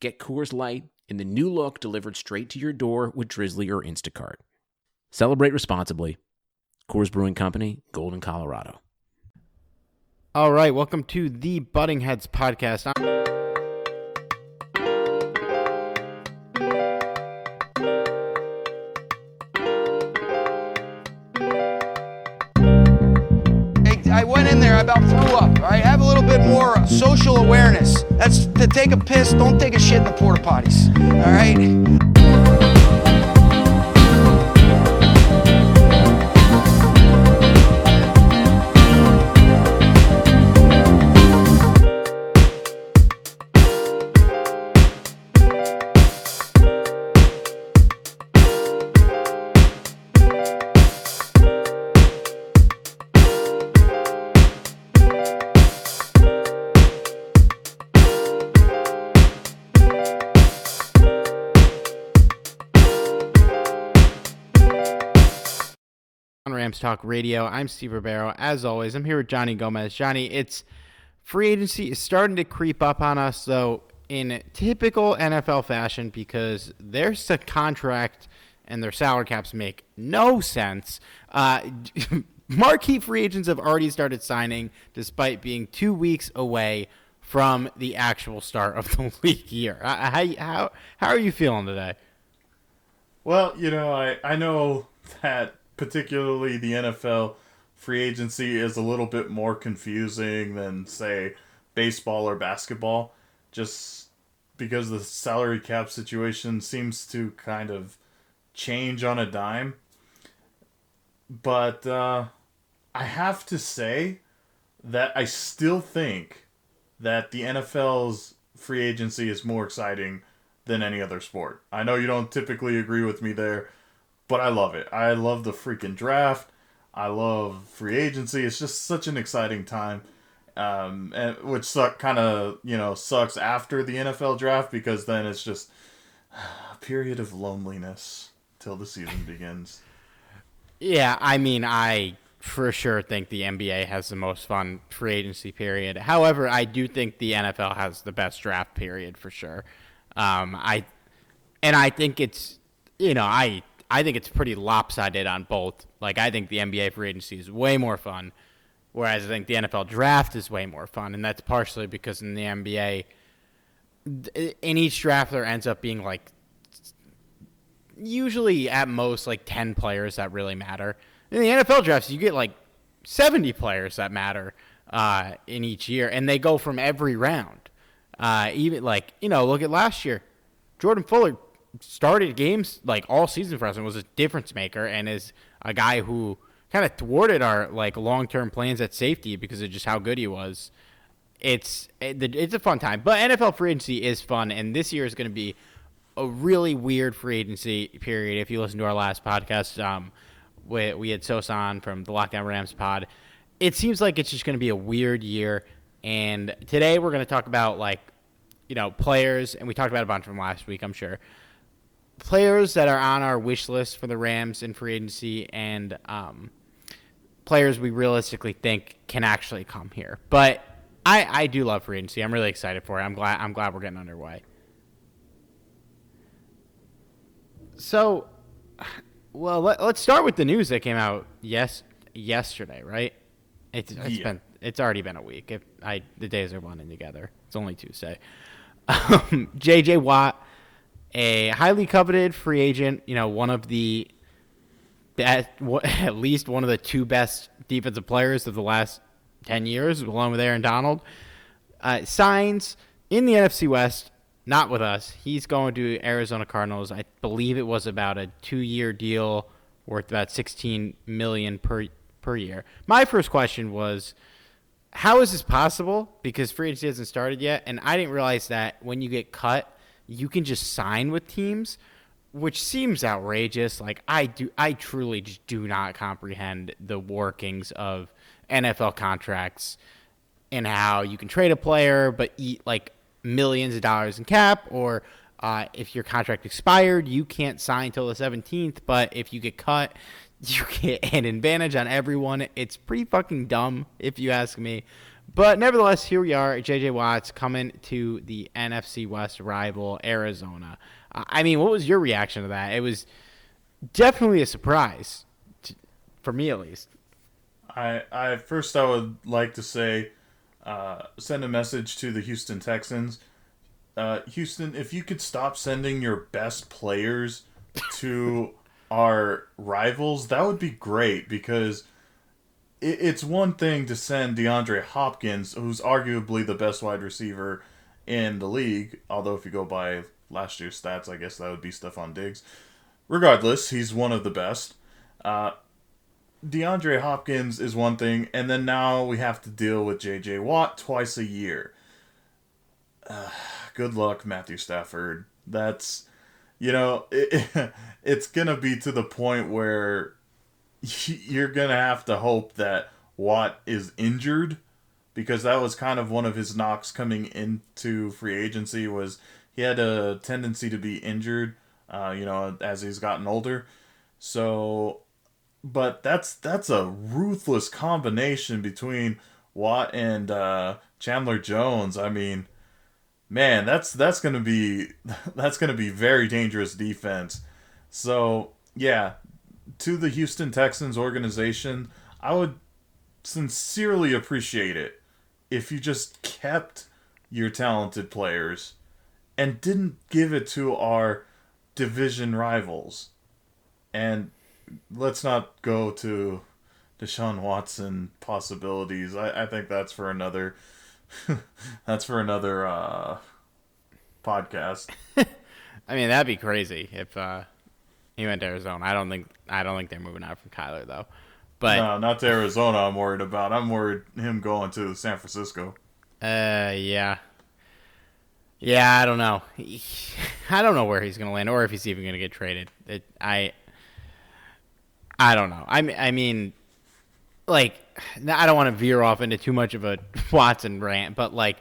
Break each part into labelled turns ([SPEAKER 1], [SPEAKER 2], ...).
[SPEAKER 1] Get Coors Light in the new look delivered straight to your door with Drizzly or Instacart. Celebrate responsibly. Coors Brewing Company, Golden, Colorado.
[SPEAKER 2] All right, welcome to the Butting Heads podcast. I'm-
[SPEAKER 3] more social awareness. That's to take a piss. Don't take a shit in the porta potties. All right.
[SPEAKER 2] Talk Radio. I'm Steve Ribeiro. As always, I'm here with Johnny Gomez. Johnny, it's free agency is starting to creep up on us, though, in typical NFL fashion, because their s- contract and their salary caps make no sense. Uh, marquee free agents have already started signing, despite being two weeks away from the actual start of the league year. How, how, how are you feeling today?
[SPEAKER 4] Well, you know, I, I know that particularly the NFL free agency is a little bit more confusing than, say, baseball or basketball, just because the salary cap situation seems to kind of change on a dime. But uh, I have to say that I still think that the NFL's free agency is more exciting than any other sport. I know you don't typically agree with me there, but I love it. I love the freaking draft. I love free agency. It's just such an exciting time. Um, and which suck kind of you know sucks after the NFL draft because then it's just a period of loneliness till the season begins.
[SPEAKER 2] Yeah, I mean, I for sure think the NBA has the most fun free agency period. However, I do think the NFL has the best draft period for sure. Um, I and I think it's you know I I think it's pretty lopsided on both. Like I think the NBA free agency is way more fun, whereas I think the NFL draft is way more fun, and that's partially because in the NBA, in each draft there ends up being like usually at most like 10 players that really matter. In the NFL drafts, you get like 70 players that matter uh, in each year, and they go from every round. Uh, even like, you know, look at last year. Jordan Fuller started games like all season for us and was a difference maker and is a guy who kind of thwarted our like long-term plans at safety because of just how good he was. It's it, it's a fun time, but NFL free agency is fun, and this year is going to be a really weird free agency period. If you listen to our last podcast, um, we, we had Sosa on from the Lockdown Rams pod. It seems like it's just going to be a weird year. And today we're going to talk about like, you know, players, and we talked about a bunch from last week, I'm sure. Players that are on our wish list for the Rams in free agency, and um, players we realistically think can actually come here. But I, I do love free agency. I'm really excited for it. I'm glad I'm glad we're getting underway. So, well, let, us start with the news that came out yes yesterday, right? It's it's
[SPEAKER 4] Yeah.
[SPEAKER 2] been it's already been a week. If I the days are running together. It's only Tuesday. Um, J.J. Watt a highly coveted free agent. You know, one of the best, at least one of the two best defensive players of the last ten years, along with Aaron Donald. Uh, signs in the NFC West, not with us. He's going to Arizona Cardinals. I believe it was about a two-year deal worth about 16 million per per year. My first question was how is this possible? Because free agency hasn't started yet, and I didn't realize that when you get cut, you can just sign with teams, which seems outrageous. Like I do, I truly just do not comprehend the workings of NFL contracts and how you can trade a player but eat like millions of dollars in cap, or uh, if your contract expired, you can't sign till the 17th. But if you get cut, you get an advantage on everyone. It's pretty fucking dumb, if you ask me. But nevertheless, here we are, JJ Watts coming to the NFC West rival, Arizona. I mean, what was your reaction to that? It was definitely a surprise, to, for me at least.
[SPEAKER 4] I, I first I would like to say, uh, send a message to the Houston Texans. Uh, Houston, if you could stop sending your best players to our rivals, that would be great because it's one thing to send DeAndre Hopkins, who's arguably the best wide receiver in the league, although if you go by last year's stats, I guess that would be Stefon Diggs. Regardless, he's one of the best. Uh, DeAndre Hopkins is one thing, and then now we have to deal with J.J. Watt twice a year. Uh, good luck, Matthew Stafford. That's you know, it, it's going to be to the point where you're to have to hope that Watt is injured because that was kind of one of his knocks coming into free agency was he had a tendency to be injured, uh, you know, as he's gotten older. So, but that's that's a ruthless combination between Watt and uh, Chandler Jones. I mean, man, that's that's gonna be that's gonna be very dangerous defense. So yeah, to the Houston Texans organization, I would sincerely appreciate it if you just kept your talented players and didn't give it to our division rivals. And let's not go to Deshaun Watson possibilities. I, I think that's for another That's for another uh, podcast.
[SPEAKER 2] I mean, that'd be crazy if uh, he went to Arizona. I don't think I don't think they're moving out from Kyler though. But
[SPEAKER 4] no, not to Arizona. I'm worried about. I'm worried him going to San Francisco.
[SPEAKER 2] Uh, yeah, yeah. I don't know. I don't know where he's gonna land, or if he's even gonna get traded. It, I, I don't know. I I mean, like I don't want to veer off into too much of a Watson rant, but like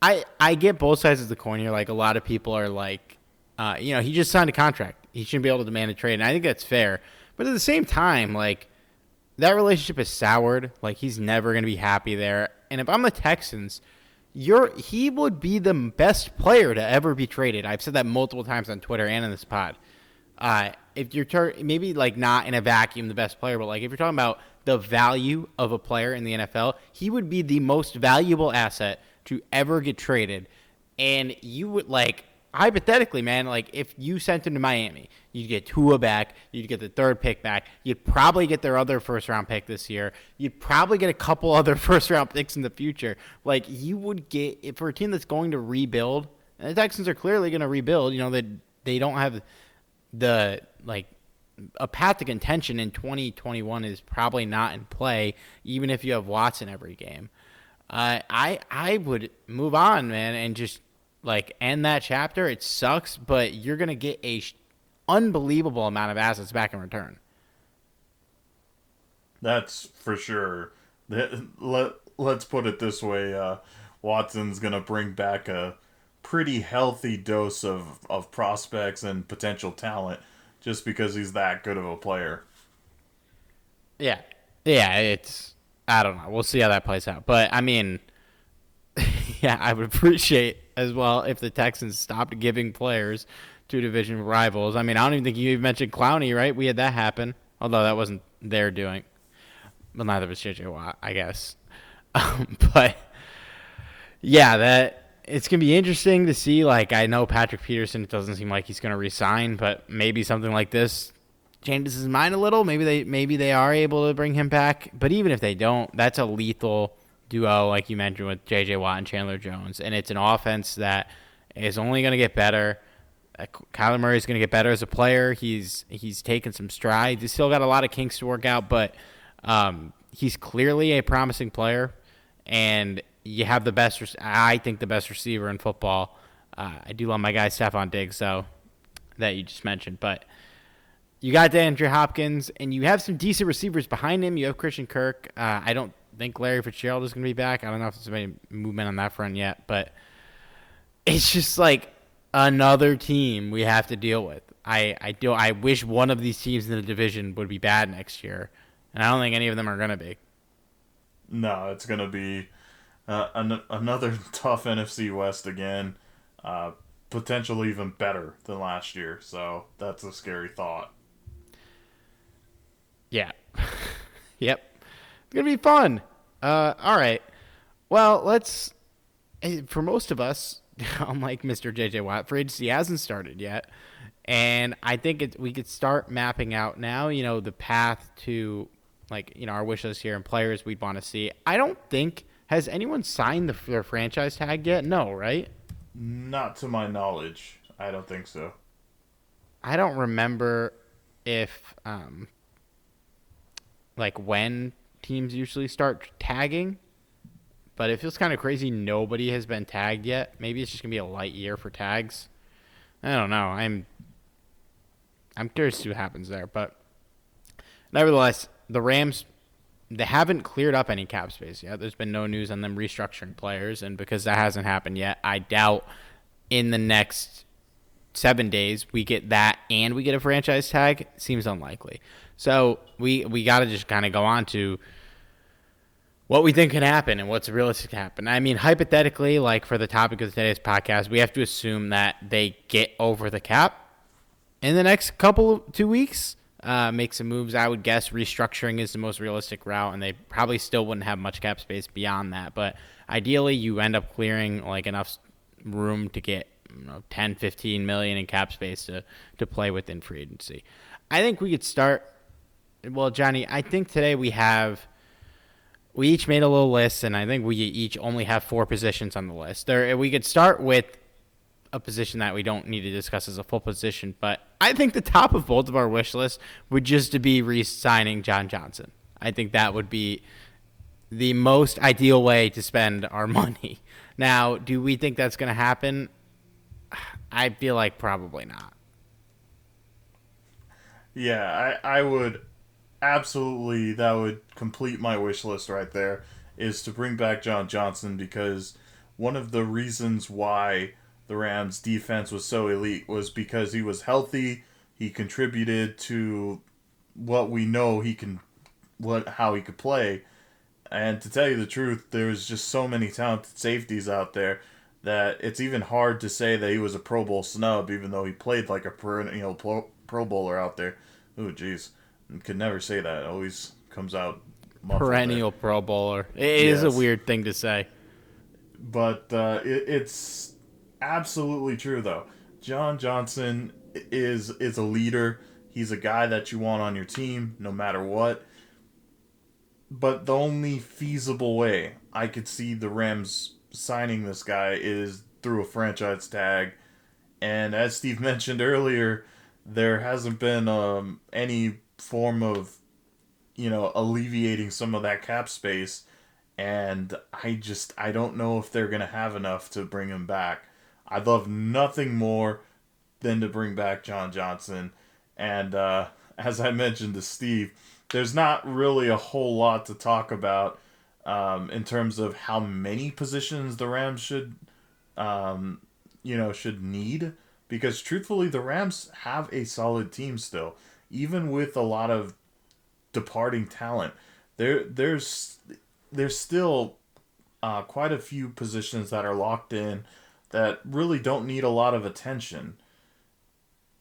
[SPEAKER 2] I I get both sides of the coin here. Like a lot of people are like, uh, you know, he just signed a contract. He shouldn't be able to demand a trade, and I think that's fair. But at the same time, like that relationship is soured. Like he's never going to be happy there. And if I'm the Texans, you're he would be the best player to ever be traded. I've said that multiple times on Twitter and in this pod. Uh, if you're ter- maybe like not in a vacuum the best player, but like if you're talking about the value of a player in the NFL, he would be the most valuable asset to ever get traded. And you would like hypothetically, man, like if you sent him to Miami, you'd get Tua back, you'd get the third pick back, you'd probably get their other first round pick this year, you'd probably get a couple other first round picks in the future. Like you would get for a team that's going to rebuild, and the Texans are clearly going to rebuild. You know that they, they don't have the like a path to contention in 2021 is probably not in play, even if you have Watson every game. Uh, I I would move on, man, and just like end that chapter. It sucks, but you're gonna get a sh- unbelievable amount of assets back in return.
[SPEAKER 4] That's for sure. Let Let's put it this way: uh, Watson's gonna bring back a pretty healthy dose of of prospects and potential talent just because he's that good of a player.
[SPEAKER 2] Yeah. Yeah, it's I don't know. We'll see how that plays out. But I mean yeah, I would appreciate as well if the Texans stopped giving players to division rivals. I mean, I don't even think you mentioned Clowney, right? We had that happen, although that wasn't their doing. Well, neither was JJ Watt, I guess. Um, but yeah, that it's gonna be interesting to see. Like, I know Patrick Peterson. It doesn't seem like he's gonna resign, but maybe something like this changes his mind a little. Maybe they maybe they are able to bring him back. But even if they don't, that's a lethal duo, like you mentioned with J.J. Watt and Chandler Jones, and it's an offense that is only gonna get better. Uh, Kyler Murray is going to get better as a player. He's he's taken some strides. He's still got a lot of kinks to work out, but um, he's clearly a promising player. And you have the best, I think, the best receiver in football. Uh, I do love my guy Stefon Diggs, so that you just mentioned, but you got DeAndre Hopkins, and you have some decent receivers behind him. You have Christian Kirk. Uh, I don't think Larry Fitzgerald is going to be back. I don't know if there's any movement on that front yet, but it's just like another team we have to deal with. I, I do I wish one of these teams in the division would be bad next year, and I don't think any of them are going to be.
[SPEAKER 4] No, it's going to be uh, an- another tough NFC West again. Uh, potentially even better than last year. So that's a scary thought.
[SPEAKER 2] Yeah. yep. To be fun. Uh, all right. Well, let's. Eh, for most of us, unlike Mr. JJ Watt, free agency hasn't started yet. And I think it, we could start mapping out now, you know, the path to, like, you know, our wish list here and players we'd want to see. I don't think, has anyone signed the, their franchise tag yet? No, right?
[SPEAKER 4] Not to my knowledge. I don't think so.
[SPEAKER 2] I don't remember if, um, like, when teams usually start tagging. But it feels kind of crazy nobody has been tagged yet. Maybe it's just gonna be a light year for tags. I don't know. I'm I'm curious to see what happens there. But nevertheless, the Rams they haven't cleared up any cap space yet. There's been no news on them restructuring players, and because that hasn't happened yet, I doubt in the next seven days we get that and we get a franchise tag. Seems unlikely. So we we got to just kind of go on to what we think can happen and what's realistic to happen. I mean, hypothetically, like for the topic of today's podcast, we have to assume that they get over the cap in the next couple of two weeks. Uh, make some moves. I would guess restructuring is the most realistic route, and they probably still wouldn't have much cap space beyond that. But ideally, you end up clearing like enough room to get you know, 10, 15 million in cap space to, to play within free agency. I think we could start. Well, Johnny, I think today we have we each made a little list, and I think we each only have four positions on the list. There, we could start with a position that we don't need to discuss as a full position, but I think the top of both of our wish lists would just to be re-signing John Johnson. I think that would be the most ideal way to spend our money. Now, do we think that's going to happen? I feel like probably not.
[SPEAKER 4] Yeah, I, I would absolutely that would complete my wish list right there is to bring back John Johnson because one of the reasons why the Rams defense was so elite was because he was healthy, he contributed to what we know he can what how he could play. And to tell you the truth, there's just so many talented safeties out there that it's even hard to say that he was a Pro Bowl snub, even though he played like a perennial pro, pro bowler out there. Oh, jeez could never say that. It always comes out
[SPEAKER 2] perennial there. Pro Bowler. It yes. is a weird thing to say,
[SPEAKER 4] but uh, it, it's absolutely true though. John Johnson is is a leader. He's a guy that you want on your team, no matter what. But the only feasible way I could see the Rams signing this guy is through a franchise tag. And as Steve mentioned earlier, there hasn't been um, any form of you know alleviating some of that cap space and I just I don't know if they're gonna have enough to bring him back. I'd love nothing more than to bring back John Johnson. And uh, as I mentioned to Steve, there's not really a whole lot to talk about um, in terms of how many positions the Rams should, um, you know, should need. Because truthfully, the Rams have a solid team still even with a lot of departing talent, there there's there's still uh, quite a few positions that are locked in that really don't need a lot of attention.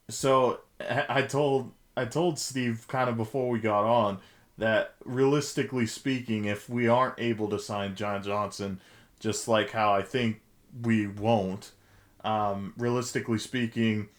[SPEAKER 4] So I told I told Steve kind of before we got on that realistically speaking, if we aren't able to sign John Johnson, just like how I think we won't. Um, realistically speaking,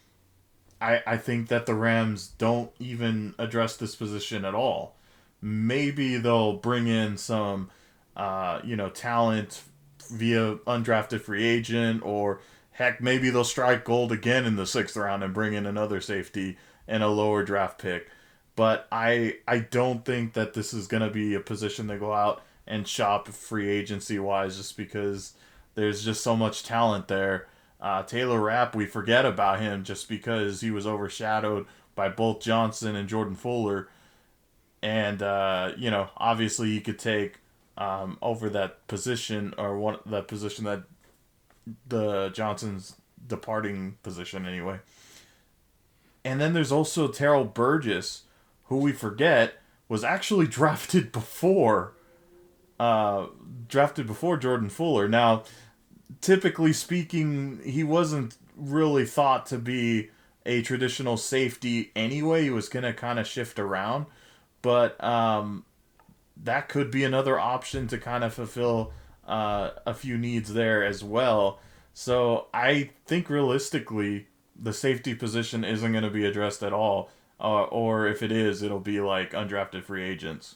[SPEAKER 4] I, I think that the Rams don't even address this position at all. Maybe they'll bring in some, uh, you know, talent via undrafted free agent, or heck, maybe they'll strike gold again in the sixth round and bring in another safety and a lower draft pick. But I I don't think that this is going to be a position they go out and shop free agency wise, just because there's just so much talent there uh, Taylor Rapp, we forget about him just because he was overshadowed by both Johnson and Jordan Fuller. And, uh, you know, obviously you could take um, over that position or one that position that the Johnson's departing position anyway. And then there's also Terrell Burgess, who we forget was actually drafted before uh, drafted before Jordan Fuller. Now, typically speaking, he wasn't really thought to be a traditional safety anyway. He was going to kind of shift around. But um, that could be another option to kind of fulfill uh, a few needs there as well. So I think realistically, the safety position isn't going to be addressed at all. Uh, or if it is, it'll be like undrafted free agents.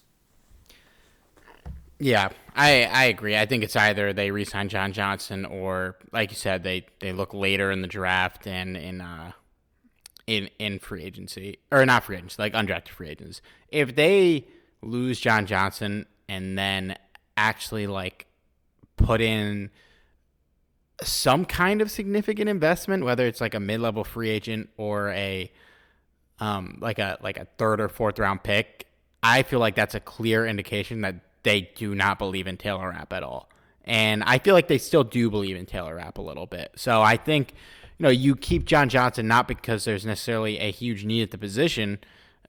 [SPEAKER 2] Yeah, I I agree. I think it's either they resign John Johnson or, like you said, they, they look later in the draft and in uh in in free agency or not free agents like undrafted free agents. If they lose John Johnson and then actually like put in some kind of significant investment, whether it's like a mid level free agent or a um like a like a third or fourth round pick, I feel like that's a clear indication that they do not believe in Taylor Rapp at all. And I feel like they still do believe in Taylor Rapp a little bit. So I think, you know, you keep John Johnson not because there's necessarily a huge need at the position,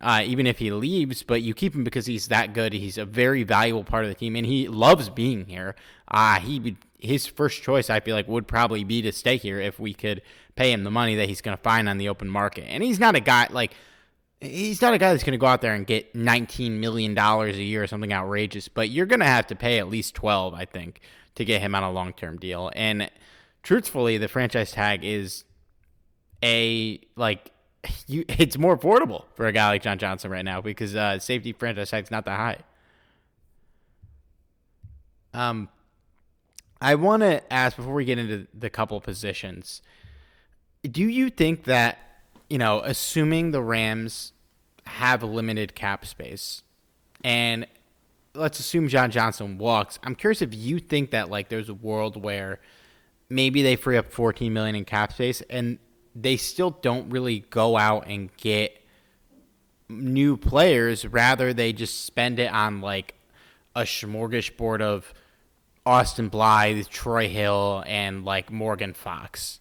[SPEAKER 2] uh, even if he leaves, but you keep him because he's that good. He's a very valuable part of the team, and he loves being here. Uh, he his first choice, I feel like, would probably be to stay here if we could pay him the money that he's going to find on the open market. And he's not a guy like he's not a guy that's going to go out there and get 19 million dollars a year or something outrageous, but you're going to have to pay at least 12, I think, to get him on a long-term deal. And truthfully, the franchise tag is a like you it's more affordable for a guy like John Johnson right now because uh, safety franchise tag's not that high. Um I want to ask before we get into the couple positions. Do you think that you know, assuming the Rams have limited cap space, and let's assume John Johnson walks, I'm curious if you think that like there's a world where maybe they free up 14 million in cap space and they still don't really go out and get new players. Rather, they just spend it on like a smorgasbord of Austin Blythe, Troy Hill, and like Morgan Fox.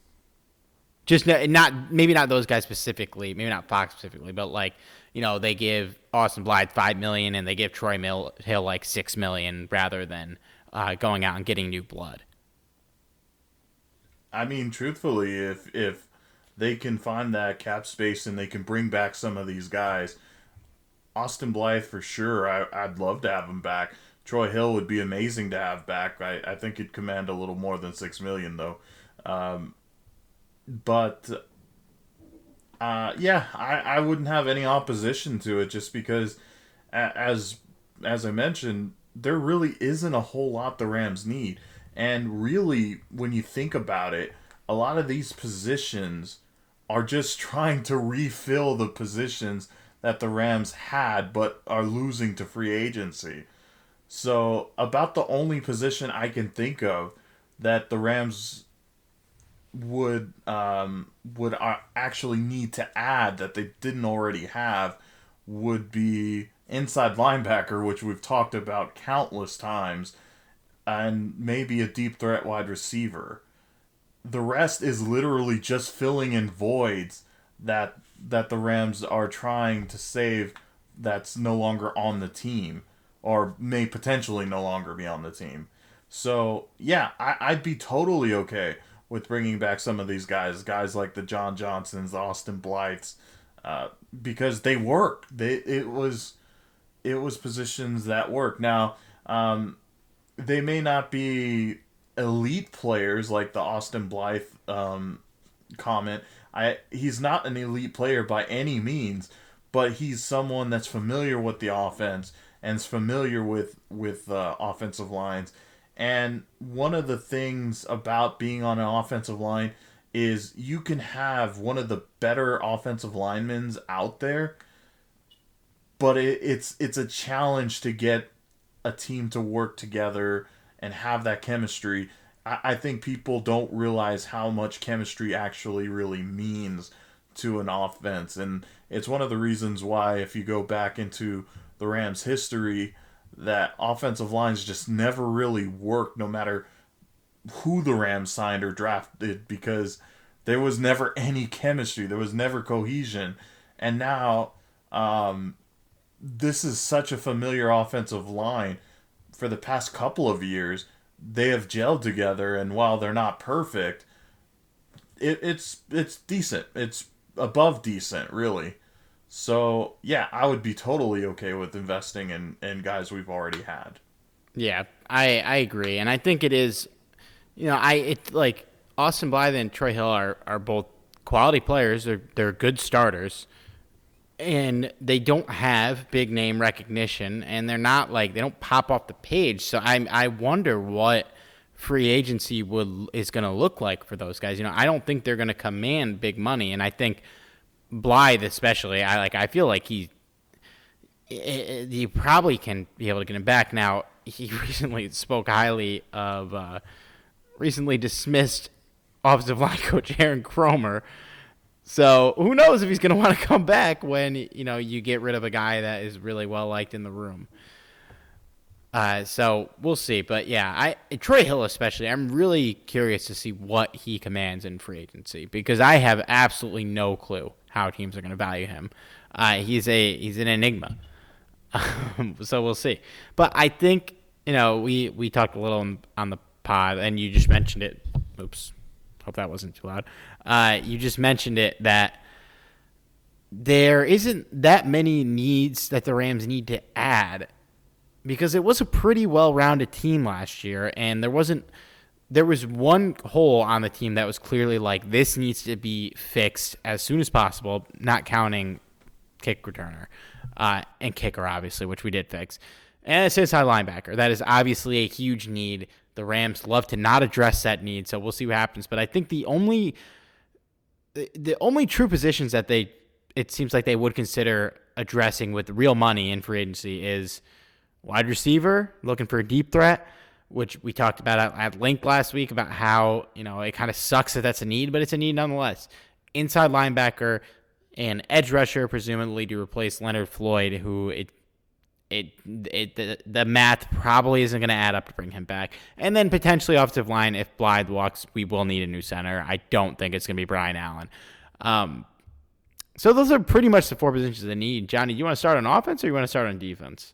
[SPEAKER 2] Just not maybe not those guys specifically, maybe not Fox specifically, but like you know they give Austin Blythe five million and they give Troy Mill, Hill like six million rather than uh, going out and getting new blood.
[SPEAKER 4] I mean, truthfully, if if they can find that cap space and they can bring back some of these guys, Austin Blythe for sure. I, I'd love to have him back. Troy Hill would be amazing to have back. I, I think he'd command a little more than six million though. Um, but uh, yeah, I, I wouldn't have any opposition to it just because, as as I mentioned, there really isn't a whole lot the Rams need, and really, when you think about it, a lot of these positions are just trying to refill the positions that the Rams had but are losing to free agency. So, about the only position I can think of that the Rams would um, would actually need to add that they didn't already have would be inside linebacker, which we've talked about countless times, and maybe a deep threat wide receiver. The rest is literally just filling in voids that that the Rams are trying to save that's no longer on the team or may potentially no longer be on the team. So, yeah, I, I'd be totally okay with bringing back some of these guys, guys like the John Johnsons, Austin Blythes, uh, because they work. They it was it was positions that work. Now, um, they may not be elite players like the Austin Blythe um, comment. I he's not an elite player by any means, but he's someone that's familiar with the offense and is familiar with with uh, offensive lines. And one of the things about being on an offensive line is you can have one of the better offensive linemen out there, but it, it's it's a challenge to get a team to work together and have that chemistry. I, I think people don't realize how much chemistry actually really means to an offense, and it's one of the reasons why if you go back into the Rams' history, that offensive lines just never really worked, no matter who the Rams signed or drafted, because there was never any chemistry, there was never cohesion, and now um, this is such a familiar offensive line for the past couple of years. They have gelled together, and while they're not perfect, it, it's it's decent. It's above decent, really. So yeah, I would be totally okay with investing in in guys we've already had.
[SPEAKER 2] Yeah, I I agree, and I think it is. You know, I it like Austin Blythe and Troy Hill are are both quality players. They're they're good starters and they don't have big name recognition and they're not like they don't pop off the page so i i wonder what free agency would is going to look like for those guys you know i don't think they're going to command big money and i think Blythe especially i like i feel like he you probably can be able to get him back now he recently spoke highly of uh, recently dismissed offensive line coach aaron Kromer. so who knows if he's going to want to come back when you know you get rid of a guy that is really well liked in the room. Uh, so we'll see, but yeah, I Troy Hill especially. I'm really curious to see what he commands in free agency because I have absolutely no clue how teams are going to value him. Uh, he's a he's an enigma, so we'll see. But I think you know we we talked a little on, on the pod, and you just mentioned it. Oops, hope that wasn't too loud. Uh, you just mentioned it that there isn't that many needs that the Rams need to add because it was a pretty well-rounded team last year, and there wasn't. There was one hole on the team that was clearly like this needs to be fixed as soon as possible, not counting kick returner uh, and kicker, obviously, which we did fix. And it's inside linebacker. That is obviously a huge need. The Rams love to not address that need, so we'll see what happens. But I think the only the, the only true positions that they it seems like they would consider addressing with real money in free agency is wide receiver, looking for a deep threat, which we talked about at, at length last week about how, you know, it kind of sucks that that's a need, but it's a need nonetheless. Inside linebacker and edge rusher, presumably to replace Leonard Floyd, who it it, it the, the math probably isn't going to add up to bring him back. And then potentially offensive line, if Blythe walks, we will need a new center. I don't think it's going to be Brian Allen. Um, so those are pretty much the four positions they need. Johnny, you want to start on offense or you want to start on defense?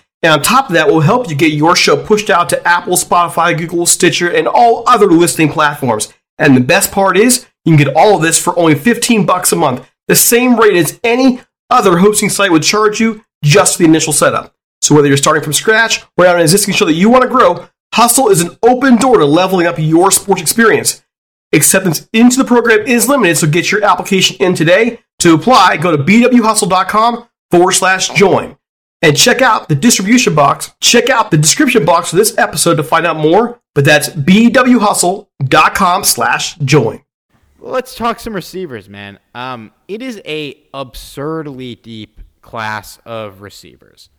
[SPEAKER 5] And on top of that, we'll help you get your show pushed out to Apple, Spotify, Google, Stitcher, and all other listening platforms. And the best part is, you can get all of this for only 15 bucks a month the same rate as any other hosting site would charge you just the initial setup. So whether you're starting from scratch or on an existing show that you want to grow, Hustle is an open door to leveling up your sports experience. Acceptance into the program is limited, so get your application in today. To apply, go to bwhustle.com forward slash join. And check out the distribution box. Check out the description box for this episode to find out more. But that's bwhustle.com slash join
[SPEAKER 2] let's talk some receivers, man. Um, it is a absurdly deep class of receivers.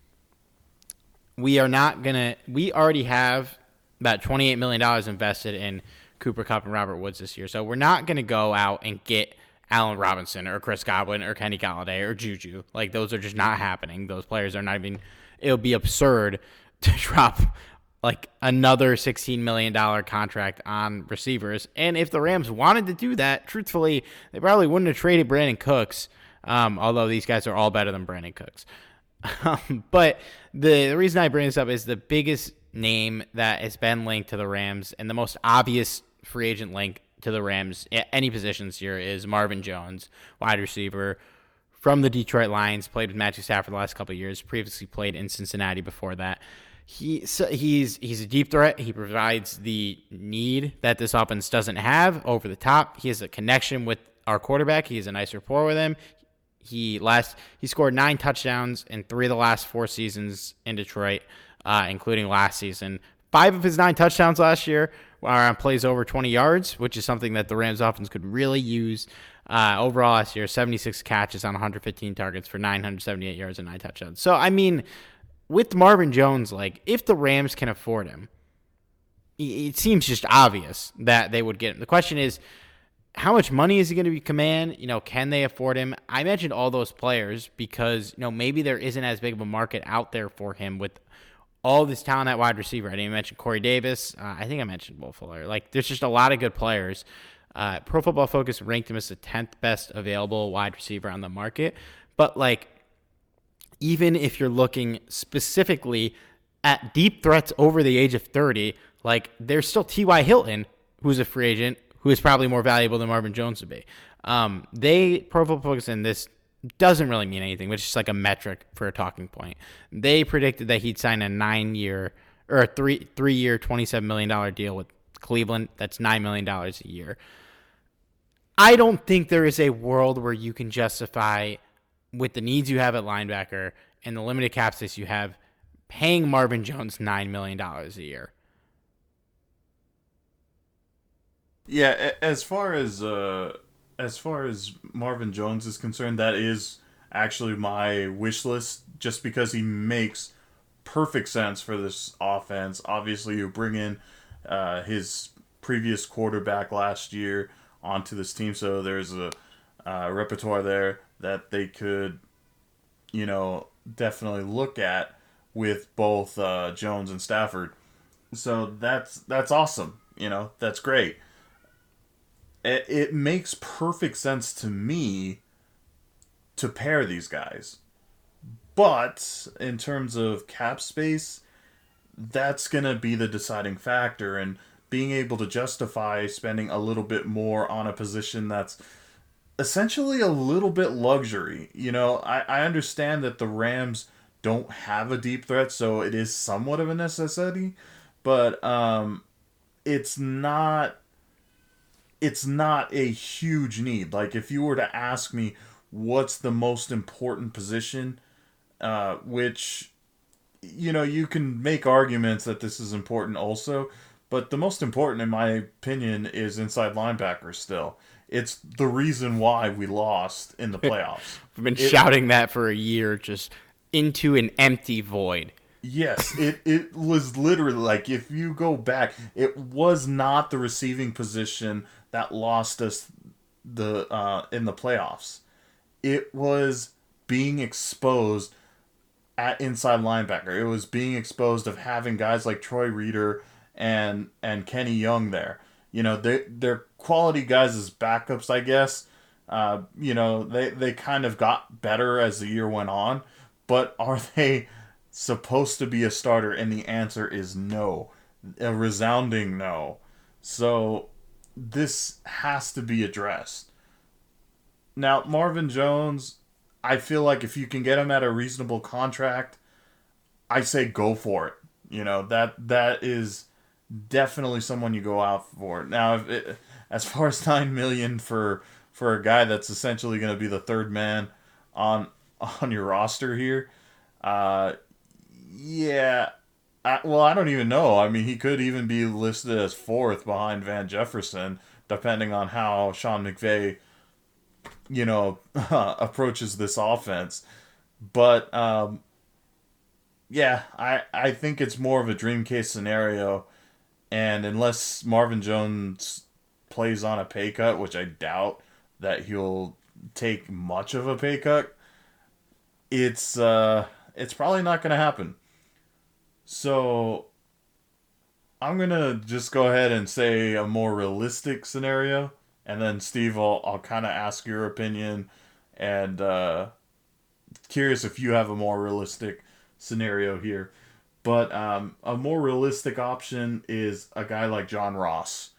[SPEAKER 2] We are not gonna. We already have about twenty eight million dollars invested in Cooper Kupp and Robert Woods this year, so we're not gonna go out and get Allen Robinson or Chris Godwin or Kenny Golladay or Juju. Like those are just not happening. Those players are not even. It would be absurd to drop like another $16 million contract on receivers. And if the Rams wanted to do that, truthfully, they probably wouldn't have traded Brandin Cooks, um, although these guys are all better than Brandin Cooks. Um, but the, the reason I bring this up is the biggest name that has been linked to the Rams and the most obvious free agent link to the Rams any positions here is Marvin Jones, wide receiver from the Detroit Lions, played with Matthew Stafford the last couple years, previously played in Cincinnati before that. He so he's he's a deep threat. He provides the need that this offense doesn't have over the top. He has a connection with our quarterback. He has a nice rapport with him. He last he scored nine touchdowns in three of the last four seasons in Detroit, uh, including last season. Five of his nine touchdowns last year on plays over 20 yards, which is something that the Rams offense could really use. Uh, overall last year, 76 catches on 115 targets for 978 yards and nine touchdowns. So I mean, with Marvin Jones, like if the Rams can afford him, it seems just obvious that they would get him. The question is, how much money is he going to be command? You know, can they afford him? I mentioned all those players because you know maybe there isn't as big of a market out there for him with all this talent at wide receiver. I didn't mention Corey Davis. Uh, I think I mentioned Will Fuller. Like, there's just a lot of good players. Uh, Pro Football Focus ranked him as the 10th best available wide receiver on the market. But, like, even if you're looking specifically at deep threats over the age of 30, like, there's still T.Y. Hilton, who's a free agent, who is probably more valuable than Marvin Jones would be. Um, they, Pro Football Focus in this doesn't really mean anything, but it's just like a metric for a talking point. They predicted that he'd sign a nine year or a three three year, twenty seven million dollar deal with Cleveland. That's nine million dollars a year. I don't think there is a world where you can justify with the needs you have at linebacker and the limited cap space you have paying Marvin Jones nine million dollars a year.
[SPEAKER 4] Yeah, as far as uh as far as Marvin Jones is concerned, that is actually my wish list just because he makes perfect sense for this offense. Obviously, you bring in uh, his previous quarterback last year onto this team, so there's a uh, repertoire there that they could, you know, definitely look at with both uh, Jones and Stafford. So that's that's awesome. You know, that's great it, it makes perfect sense to me to pair these guys. But in terms of cap space, that's going to be the deciding factor. And being able to justify spending a little bit more on a position that's essentially a little bit luxury. You know, I, I understand that the Rams don't have a deep threat, so it is somewhat of a necessity, but um, it's not it's not a huge need. Like if you were to ask me what's the most important position, uh, which you know you can make arguments that this is important also, but the most important in my opinion is inside linebacker still. It's the reason why we lost in the playoffs.
[SPEAKER 2] We've been it, shouting that for a year, just into an empty void.
[SPEAKER 4] Yes, it, it was literally like if you go back, it was not the receiving position that lost us the uh, in the playoffs. It was being exposed at inside linebacker. It was being exposed of having guys like Troy Reeder and and Kenny Young there. You know, they they're quality guys as backups, I guess. Uh, you know, they they kind of got better as the year went on, but are they supposed to be a starter? And the answer is no, a resounding no. So this has to be addressed. Now, Marvin Jones, I feel like if you can get him at a reasonable contract, I say go for it. You know, that that is definitely someone you go out for. Now, it, as far as 9 million for for a guy that's essentially going to be the third man on on your roster here, uh yeah, Well, I don't even know. I mean, he could even be listed as fourth behind Van Jefferson, depending on how Sean McVay, you know, approaches this offense. But um, yeah, I I think it's more of a dream case scenario, and unless Marvin Jones plays on a pay cut, which I doubt that he'll take much of a pay cut, it's uh, it's probably not going to happen. So I'm gonna just go ahead and say a more realistic scenario, and then Steve, I'll, I'll kind of ask your opinion, and uh, curious if you have a more realistic scenario here. But um, a more realistic option is a guy like John Ross,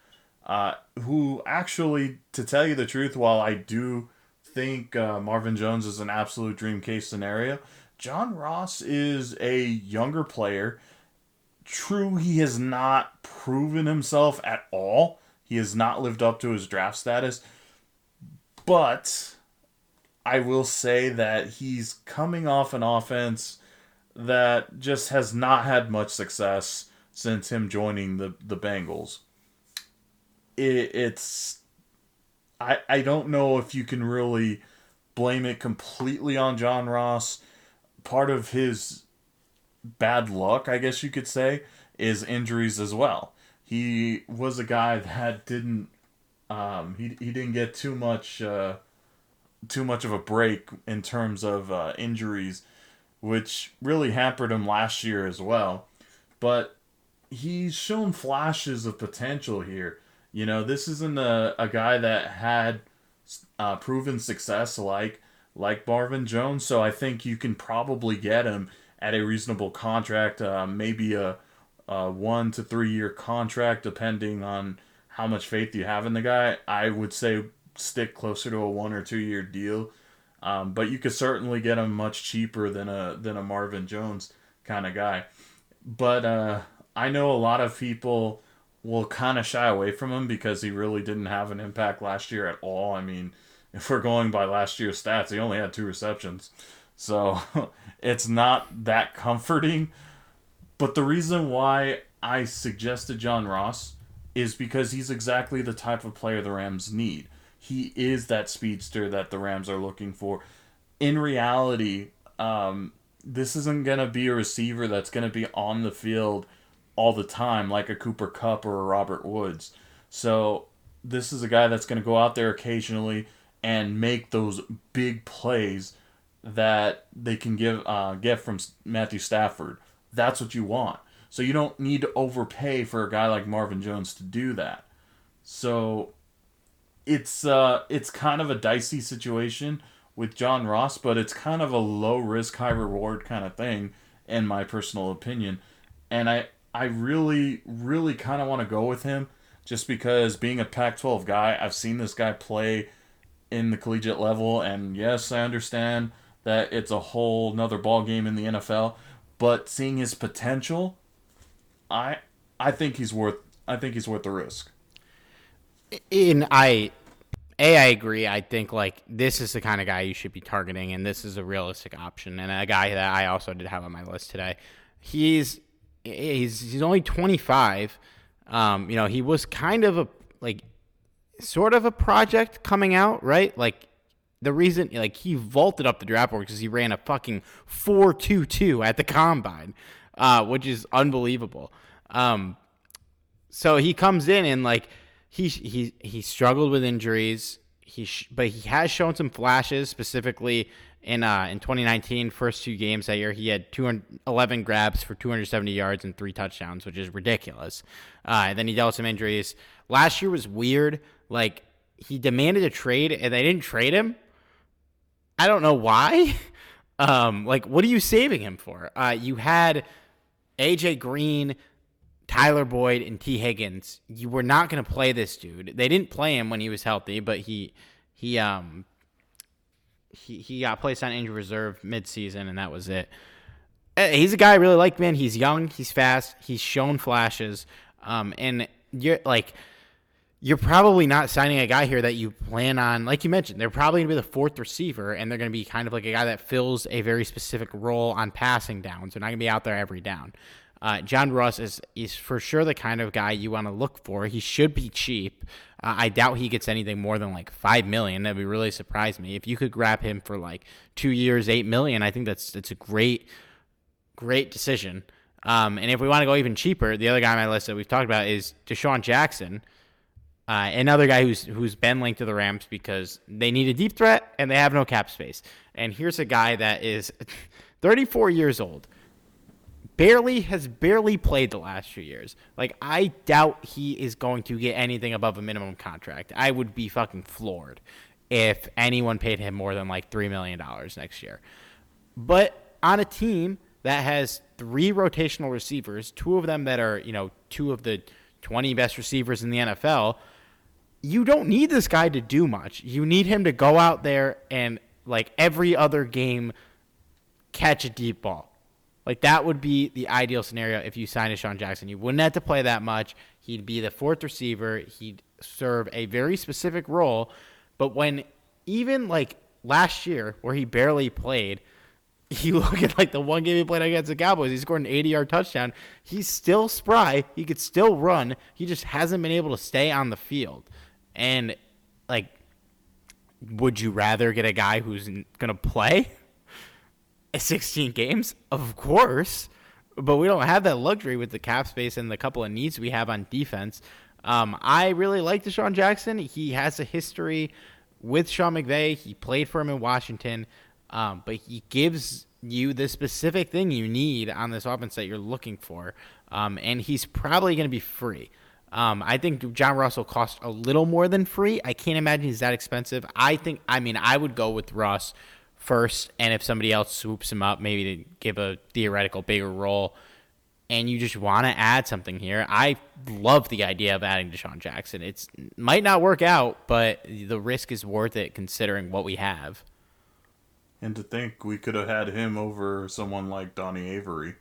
[SPEAKER 4] uh, who actually, to tell you the truth, while I do think uh, Marvin Jones is an absolute dream case scenario, John Ross is a younger player True, he has not proven himself at all. He has not lived up to his draft status. But I will say that he's coming off an offense that just has not had much success since him joining the, the Bengals. It, it's I I don't know if you can really blame it completely on John Ross. Part of his bad luck, I guess you could say, is injuries as well. He was a guy that didn't um, he, he didn't get too much uh, too much of a break in terms of uh, injuries, which really hampered him last year as well. But he's shown flashes of potential here. You know, this isn't a, a guy that had uh, proven success like like Marvin Jones, so I think you can probably get him at a reasonable contract, uh, maybe a, a one to three year contract, depending on how much faith you have in the guy. I would say stick closer to a one or two year deal. Um, but you could certainly get him much cheaper than a than a Marvin Jones kind of guy. But uh, I know a lot of people will kind of shy away from him because he really didn't have an impact last year at all. I mean, if we're going by last year's stats, he only had two receptions. So it's not that comforting. But the reason why I suggested John Ross is because he's exactly the type of player the Rams need. He is that speedster that the Rams are looking for. In reality, um, this isn't going to be a receiver that's going to be on the field all the time like a Cooper Kupp or a Robert Woods. So this is a guy that's going to go out there occasionally and make those big plays that they can give uh, get from Matthew Stafford. That's what you want. So you don't need to overpay for a guy like Marvin Jones to do that. So it's uh it's kind of a dicey situation with John Ross, but it's kind of a low risk, high reward kind of thing, in my personal opinion. And I I really, really kind of want to go with him just because being a Pac 12 guy, I've seen this guy play in the collegiate level, and yes, I understand that it's a whole nother ball game in the NFL. But seeing his potential, I I think he's worth I think he's worth the risk.
[SPEAKER 2] In I a, I agree. I think like this is the kind of guy you should be targeting, and this is a realistic option, and a guy that I also did have on my list today. He's he's he's only 25. Um, you know, he was kind of a like sort of a project coming out, right? Like the reason like he vaulted up the draft board because he ran a fucking 4.22 at the combine, uh, which is unbelievable. Um, so he comes in and like he he he struggled with injuries. He sh- but he has shown some flashes specifically in uh, in 2019 first two games that year he had 211 grabs for 270 yards and three touchdowns which is ridiculous uh, and then he dealt with some injuries last year was weird like he demanded a trade and they didn't trade him I don't know why. Um, like, what are you saving him for? Uh, you had AJ Green, Tyler Boyd, and Tee Higgins. You were not going to play this dude. They didn't play him when he was healthy, but he he um he he got placed on injury reserve midseason, and that was it. Uh, he's a guy I really like, man. He's young, he's fast, he's shown flashes, um, and you're like you're probably not signing a guy here that you plan on, like you mentioned, they're probably going to be the fourth receiver, and they're going to be kind of like a guy that fills a very specific role on passing downs. They're not going to be out there every down. Uh, John Ross is is for sure the kind of guy you want to look for. He should be cheap. Uh, I doubt he gets anything more than like five million. That would really surprise me if you could grab him for like two years, eight million. I think that's that's a great, great decision. Um, and if we want to go even cheaper, the other guy on my list that we've talked about is DeSean Jackson. Uh, another guy who's who's been linked to the Rams because they need a deep threat and they have no cap space. And here's a guy that is 34 years old, barely has barely played the last few years. Like I doubt he is going to get anything above a minimum contract. I would be fucking floored if anyone paid him more than like three million dollars next year. But on a team that has three rotational receivers, two of them that are you know two of the twenty best receivers in the NFL. You don't need this guy to do much. You need him to go out there and like every other game catch a deep ball like that would be the ideal scenario if you signed DeSean Jackson. You wouldn't have to play that much. He'd be the fourth receiver. He'd serve a very specific role. But when even like last year where he barely played, you look at like the one game he played against the Cowboys, he scored an 80 yard touchdown. He's still spry. He could still run. He just hasn't been able to stay on the field. And like, would you rather get a guy who's to play? 16 games, of course, but we don't have that luxury with the cap space and the couple of needs we have on defense. Um, I really like DeSean Jackson. He has a history with Sean McVay. He played for him in Washington, um, but he gives you the specific thing you need on this offense that you're looking for, um, and he's probably going to be free. Um, I think John Russell cost a little more than free. I can't imagine he's that expensive. I think, I mean, I would go with Russ first, and if somebody else swoops him up, maybe to give a theoretical bigger role, and you just want to add something here, I love the idea of adding DeSean Jackson. It might not work out, but the risk is worth it considering what we have.
[SPEAKER 4] And to think we could have had him over someone like Donnie Avery.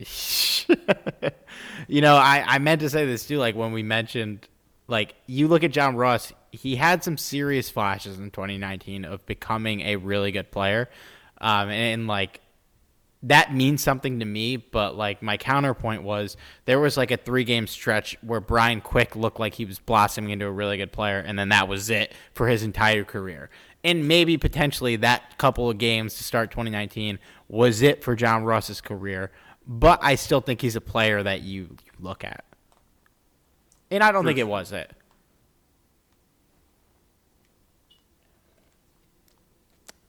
[SPEAKER 2] you know, I, I meant to say this too, like when we mentioned like you look at John Ross, he had some serious flashes in 2019 of becoming a really good player, um, and, and like that means something to me. But like my counterpoint was there was like a three game stretch where Brian Quick looked like he was blossoming into a really good player, and then that was it for his entire career. And maybe potentially that couple of games to start 2019 was it for John Ross's career. But I still think he's a player that you, you look at. And I don't think it was it.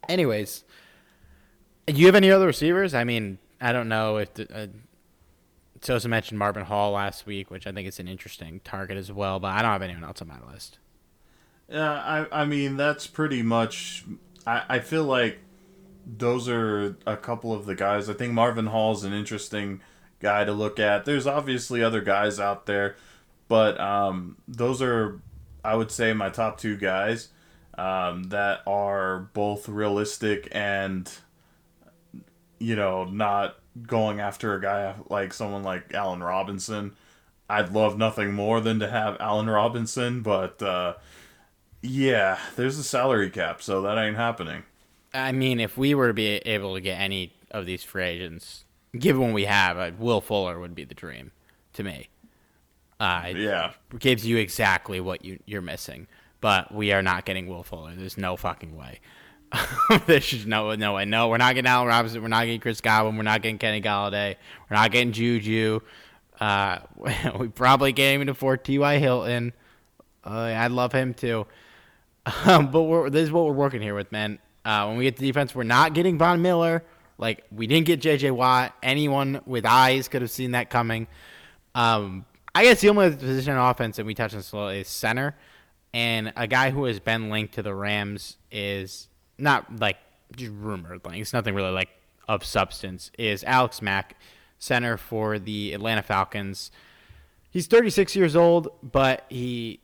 [SPEAKER 2] Anyways, do you have any other receivers? I mean, I don't know if the, uh, Sosa mentioned Marvin Hall last week, which I think is an interesting target as well, but I don't have anyone else on my list.
[SPEAKER 4] Yeah, I I mean that's pretty much. I I feel like those are a couple of the guys. I think Marvin Hall is an interesting guy to look at. There's obviously other guys out there but um, those are, I would say, my top two guys um, that are both realistic and, you know, not going after a guy like someone like Allen Robinson. I'd love nothing more than to have Allen Robinson, but uh, yeah, there's a salary cap, so that ain't happening.
[SPEAKER 2] I mean, if we were to be able to get any of these free agents, given what we have, uh, Will Fuller would be the dream to me. Uh,
[SPEAKER 4] yeah,
[SPEAKER 2] gives you exactly what you you're missing. But we are not getting Will Fuller. There's no fucking way. There's no no way. No, we're not getting Allen Robinson. We're not getting Chris Godwin. We're not getting Kenny Golladay. We're not getting Juju. Uh, we probably getting him to for T.Y. Hilton. Uh, I love him too. Um, but this is what we're working here with, man. Uh, when we get to defense, we're not getting Von Miller. Like we didn't get J.J. Watt. Anyone with eyes could have seen that coming. Um, I guess the only position on offense that we touched on slow is center, and a guy who has been linked to the Rams is not like just rumored, like it's nothing really like of substance. Is Alex Mack, center for the Atlanta Falcons? He's 36 years old, but he,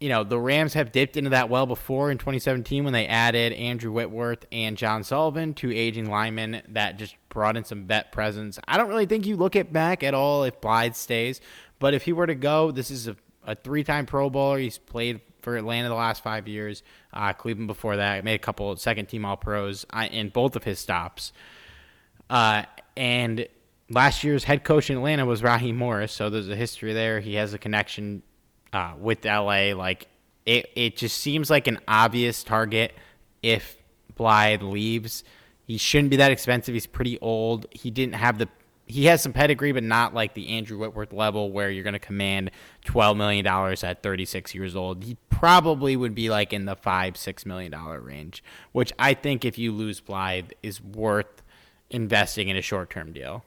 [SPEAKER 2] you know, the Rams have dipped into that well before in 2017 when they added Andrew Whitworth and John Sullivan, two aging linemen that just brought in some vet presence. I don't really think you look at Mack at all if Blythe stays. But if he were to go, this is a, a three time Pro Bowler. He's played for Atlanta the last five years, uh, Cleveland before that. Made a couple second team All Pros uh, in both of his stops. Uh, and last year's head coach in Atlanta was Raheem Morris, so there's a history there. He has a connection uh, with LA. Like it, it just seems like an obvious target if Blythe leaves. He shouldn't be that expensive. He's pretty old. He didn't have the he has some pedigree, but not like the Andrew Whitworth level where you're going to command $12 million at 36 years old. He probably would be like in the five, $6 million range, which I think if you lose Blythe is worth investing in a short term deal.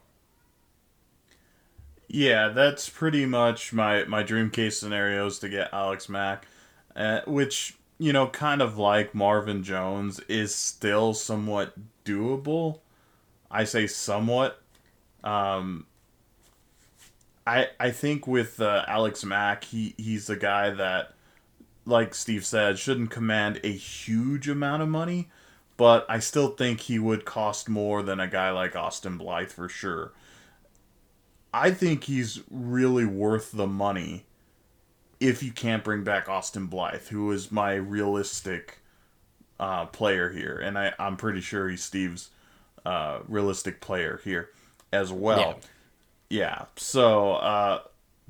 [SPEAKER 4] Yeah, that's pretty much my my dream case scenarios to get Alex Mack, uh, which you know, kind of like Marvin Jones, is still somewhat doable. I say somewhat. Um, I I think with uh, Alex Mack, he he's the guy that, like Steve said, shouldn't command a huge amount of money, but I still think he would cost more than a guy like Austin Blythe for sure. I think he's really worth the money if you can't bring back Austin Blythe, who is my realistic uh, player here, and I, I'm pretty sure he's Steve's uh, realistic player here as well. Yeah. yeah. So, uh,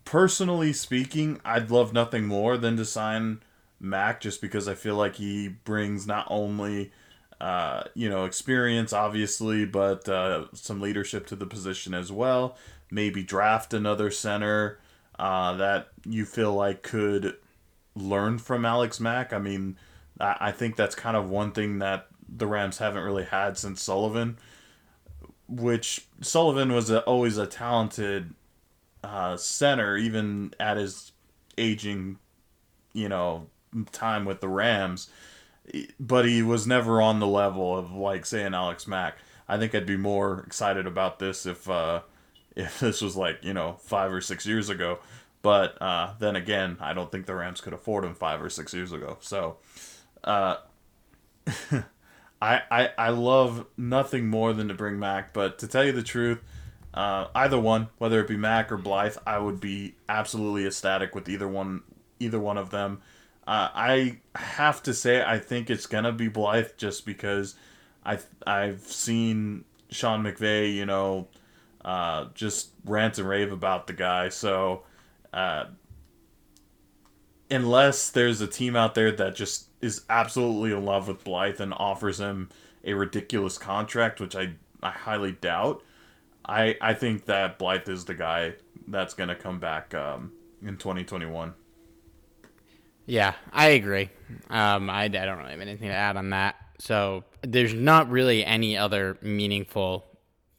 [SPEAKER 4] personally speaking, I'd love nothing more than to sign Mack just because I feel like he brings not only uh, you know experience, obviously, but uh, some leadership to the position as well maybe draft another center uh, that you feel like could learn from Alex Mack. I mean, I think that's kind of one thing that the Rams haven't really had since Sullivan, which Sullivan was a, always a talented uh, center, even at his aging, you know, time with the Rams. But he was never on the level of like saying Alex Mack. I think I'd be more excited about this if uh, if this was like you know five or six years ago. But uh, then again, I don't think the Rams could afford him five or six years ago. So, uh, I, I I love nothing more than to bring Mack. But to tell you the truth, uh, either one, whether it be Mack or Blythe, I would be absolutely ecstatic with either one either one of them. Uh, I have to say, I think it's gonna be Blythe just because I I've seen Sean McVay, you know, uh, just rant and rave about the guy. So, uh, unless there's a team out there that just is absolutely in love with Blythe and offers him a ridiculous contract, which I, I highly doubt, I, I think that Blythe is the guy that's going to come back um, in 2021.
[SPEAKER 2] Yeah, I agree. Um, I, I don't really have anything to add on that. So there's not really any other meaningful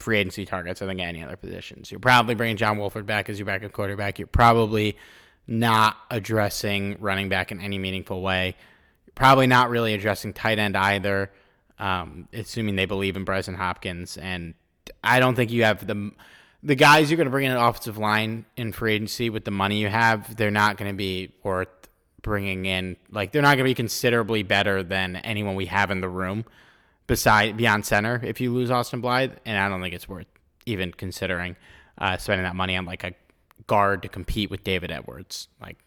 [SPEAKER 2] free agency targets, I think, any other positions. You're probably bringing John Wolford back as your backup quarterback. You're probably not addressing running back in any meaningful way. You're probably not really addressing tight end either, um, assuming they believe in Brycen Hopkins. And I don't think you have the the guys you're going to bring in an offensive line in free agency with the money you have. They're not going to be worth bringing in. Like they're not going to be considerably better than anyone we have in the room beside beyond center if you lose Austin Blythe, and I don't think it's worth even considering uh, spending that money on like a guard to compete with David Edwards. Like,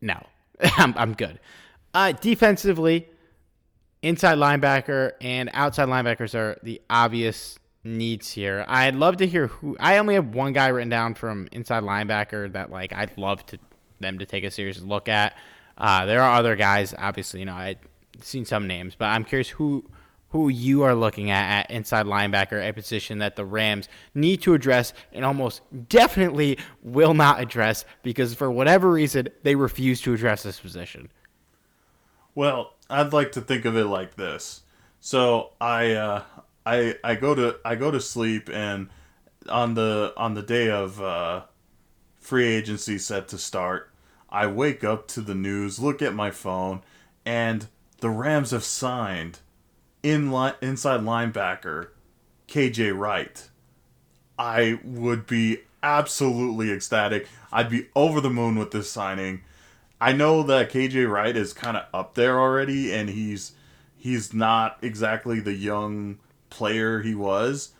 [SPEAKER 2] no, I'm I'm good. Uh, defensively, inside linebacker and outside linebackers are the obvious needs here. I'd love to hear who. I only have one guy written down from inside linebacker that like I'd love to them to take a serious look at. Uh, there are other guys, obviously. You know, I seen some names, but I'm curious who who you are looking at at inside linebacker, a position that the Rams need to address and almost definitely will not address because for whatever reason they refuse to address this position.
[SPEAKER 4] Well, I'd like to think of it like this. So I uh, I I go to I go to sleep and on the on the day of uh, free agency set to start, I wake up to the news, look at my phone, and the Rams have signed in li- inside linebacker KJ Wright. I would be absolutely ecstatic. I'd be over the moon with this signing. I know that KJ Wright is kind of up there already and he's he's not exactly the young player he was,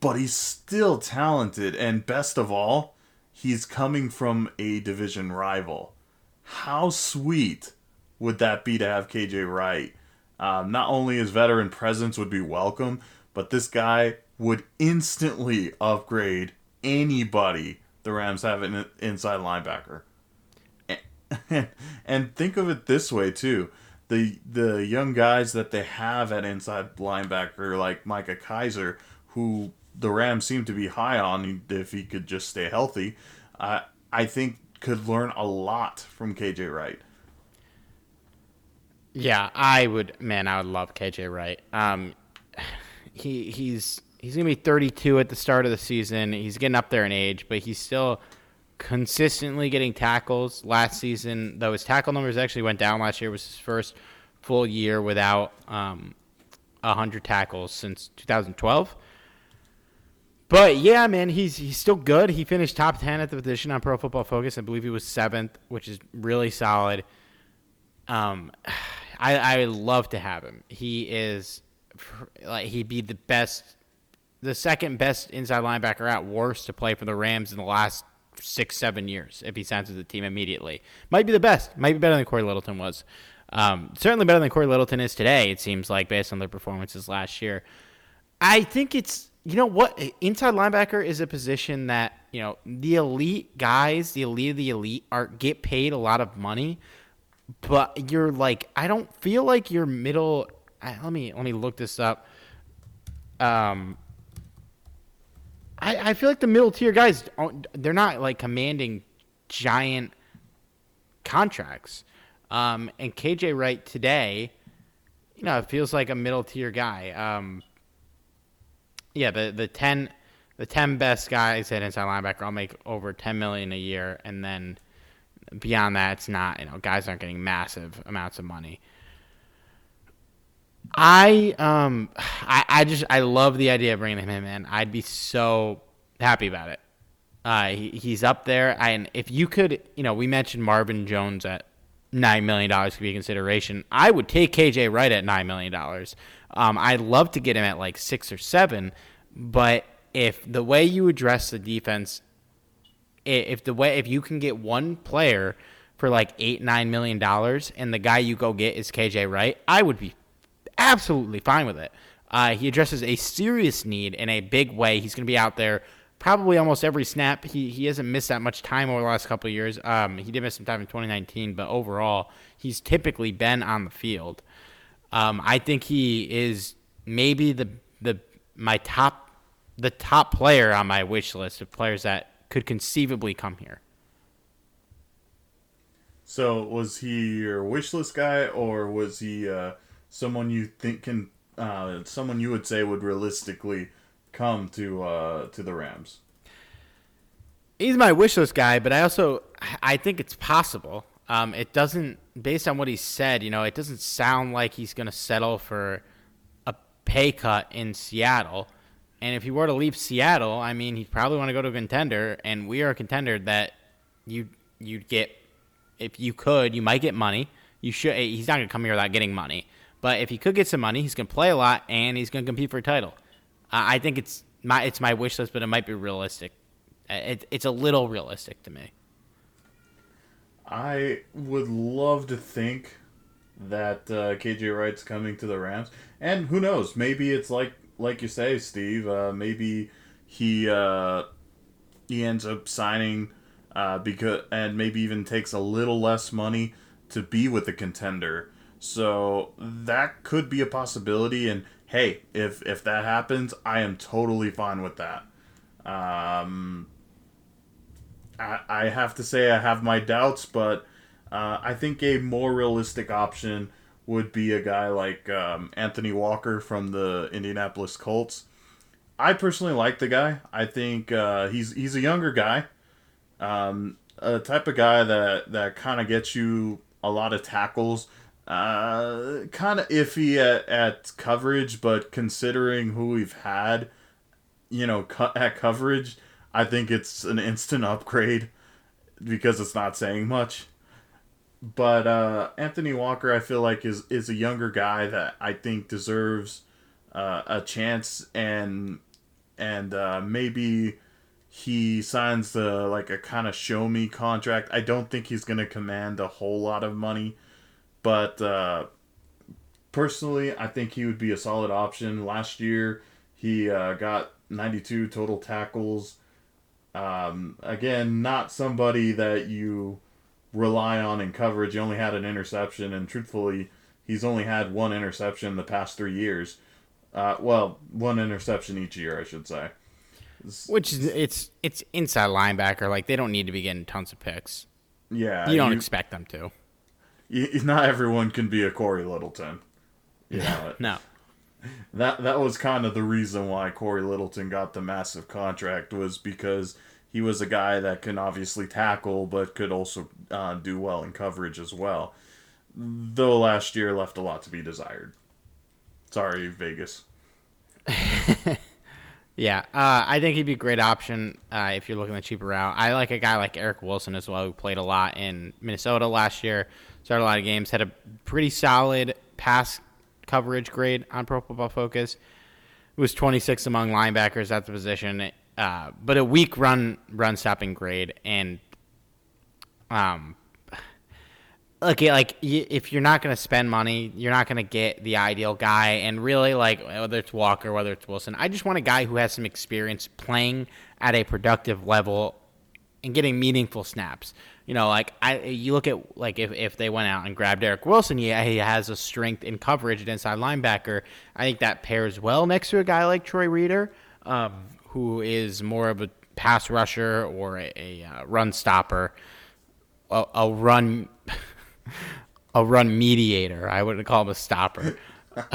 [SPEAKER 4] but he's still talented and best of all, he's coming from a division rival. How sweet would that be to have KJ Wright? Um, not only his veteran presence would be welcome, but this guy would instantly upgrade anybody the Rams have an inside linebacker. And, think of it this way too: the the young guys that they have at inside linebacker, like Micah Kiser, who the Rams seem to be high on if he could just stay healthy, uh, I think could learn a lot from KJ Wright.
[SPEAKER 2] Yeah, I would. Man, I would love KJ Wright. Um, he he's he's gonna be 32 at the start of the season. He's getting up there in age, but he's still consistently getting tackles. Last season, though, his tackle numbers actually went down last year. Was his first full year without um, 100 tackles since 2012. But yeah, man, he's he's still good. He finished top 10 at the position on Pro Football Focus. I believe he was seventh, which is really solid. Um, I I love to have him. He is like he'd be the best, the second best inside linebacker at worst to play for the Rams in the last six seven years if he signs with the team immediately. Might be the best. Might be better than Cory Littleton was. Um, certainly better than Cory Littleton is today. It seems like based on their performances last year. I think it's you know what inside linebacker is a position that you know the elite guys, the elite of the elite, are get paid a lot of money, but you're like I don't feel like your middle. Let me let me look this up. Um, I I feel like the middle tier guys they're not like commanding giant contracts. Um, and KJ Wright today, you know, it feels like a middle tier guy. Um, yeah, the the ten the ten best guys at inside linebacker all make over ten million a year, and then beyond that, it's not. You know, guys aren't getting massive amounts of money. I um I, I just I love the idea of bringing him in. I'd be so happy about it. Uh, he, he's up there, and if you could, you know, we mentioned Marvin Jones at nine million dollars could be a consideration. I would take KJ Wright at nine million dollars. Um, I'd love to get him at like six or seven, but if the way you address the defense, if the way if you can get one player for like eight nine million dollars and the guy you go get is KJ Wright, I would be absolutely fine with it. Uh, he addresses a serious need in a big way. He's going to be out there probably almost every snap. He he hasn't missed that much time over the last couple years. Um, he did miss some time in 2019, but overall, he's typically been on the field. Um, I think he is maybe the the my top the top player on my wish list of players that could conceivably come here.
[SPEAKER 4] So was he your wish list guy, or was he uh, someone you think can uh, someone you would say would realistically come to uh, to the Rams?
[SPEAKER 2] He's my wish list guy, but I also I think it's possible. Um, it doesn't, based on what he said, you know, it doesn't sound like he's going to settle for a pay cut in Seattle. And if he were to leave Seattle, I mean, he'd probably want to go to a contender, and we are a contender that you you'd get if you could, you might get money. You should. He's not to come here without getting money, but if he could get some money, he's to play a lot, and he's to compete for a title. Uh, I think it's my it's my wish list, but it might be realistic. It, it's a little realistic to me.
[SPEAKER 4] I would love to think that uh, KJ Wright's coming to the Rams, and who knows? Maybe it's like like you say, Steve. Uh, maybe he uh, he ends up signing uh, because and maybe even takes a little less money to be with the contender. So that could be a possibility. And hey, if if that happens, I am totally fine with that. Um, I, I have to say I have my doubts, but uh, I think a more realistic option would be a guy like um, Anthony Walker from the Indianapolis Colts. I personally like the guy. I think uh, he's he's a younger guy, um, a type of guy that that kind of gets you a lot of tackles. Uh, kind of iffy at, at coverage, but considering who we've had, you know, at coverage, I think it's an instant upgrade because it's not saying much. But uh, Anthony Walker, I feel like is is a younger guy that I think deserves uh, a chance, and and uh, maybe he signs the like a kind of show me contract. I don't think he's gonna command a whole lot of money, but uh, personally, I think he would be a solid option. Last year, he uh, got 92 total tackles um, again, not somebody that you rely on in coverage. He only had an interception, and truthfully, he's only had one interception the past three years. Uh, well, one interception each year, I should say.
[SPEAKER 2] Which is it's it's inside linebacker. Like they don't need to be getting tons of picks.
[SPEAKER 4] Yeah,
[SPEAKER 2] you don't you, expect them to.
[SPEAKER 4] You, not everyone can be a Cory Littleton.
[SPEAKER 2] You know no.
[SPEAKER 4] that that was kind of the reason why Cory Littleton got the massive contract was because he was a guy that can obviously tackle but could also uh, do well in coverage as well. Though last year left a lot to be desired. Sorry, Vegas.
[SPEAKER 2] Yeah, uh, I think he'd be a great option uh, if you're looking at cheaper route. I like a guy like Eric Wilson as well, who played a lot in Minnesota last year, started a lot of games, had a pretty solid pass coverage grade on Pro Football Focus. Was 26 among linebackers at the position, uh, but a weak run run stopping grade. And um, like if you're not going to spend money, you're not going to get the ideal guy. And really, like whether it's Walker, whether it's Wilson, I just want a guy who has some experience playing at a productive level and getting meaningful snaps. You know, like I, you look at like if, if they went out and grabbed Eric Wilson, yeah, he has a strength in coverage at inside linebacker. I think that pairs well next to a guy like Troy Reeder, um, who is more of a pass rusher or a, a uh, run stopper, a, a run. a run mediator. I wouldn't call him a stopper.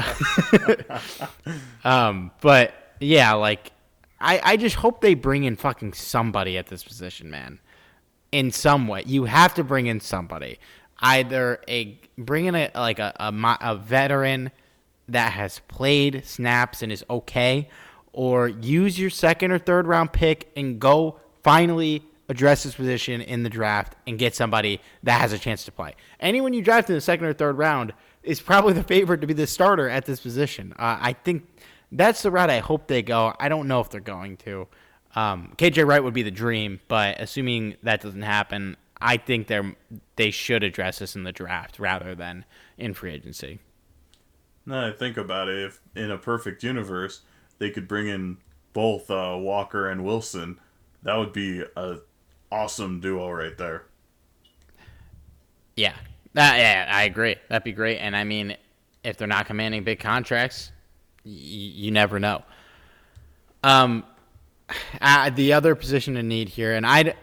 [SPEAKER 2] um, but yeah, like I, I just hope they bring in fucking somebody at this position, man. In some way, you have to bring in somebody. Either a bring in a like a, a, a veteran that has played snaps and is okay, or use your second or third round pick and go finally address this position in the draft and get somebody that has a chance to play. Anyone you draft in the second or third round is probably the favorite to be the starter at this position. Uh, I think that's the route I hope they go. I don't know if they're going to. Um, KJ Wright would be the dream, but assuming that doesn't happen, I think they they should address this in the draft rather than in free agency.
[SPEAKER 4] Now I think about it, if in a perfect universe they could bring in both uh, Walker and Wilson, that would be a awesome duo right there.
[SPEAKER 2] Yeah, that, yeah, I agree. That'd be great. And I mean, if they're not commanding big contracts, y- you never know. Um, uh, the other position in need here, and I,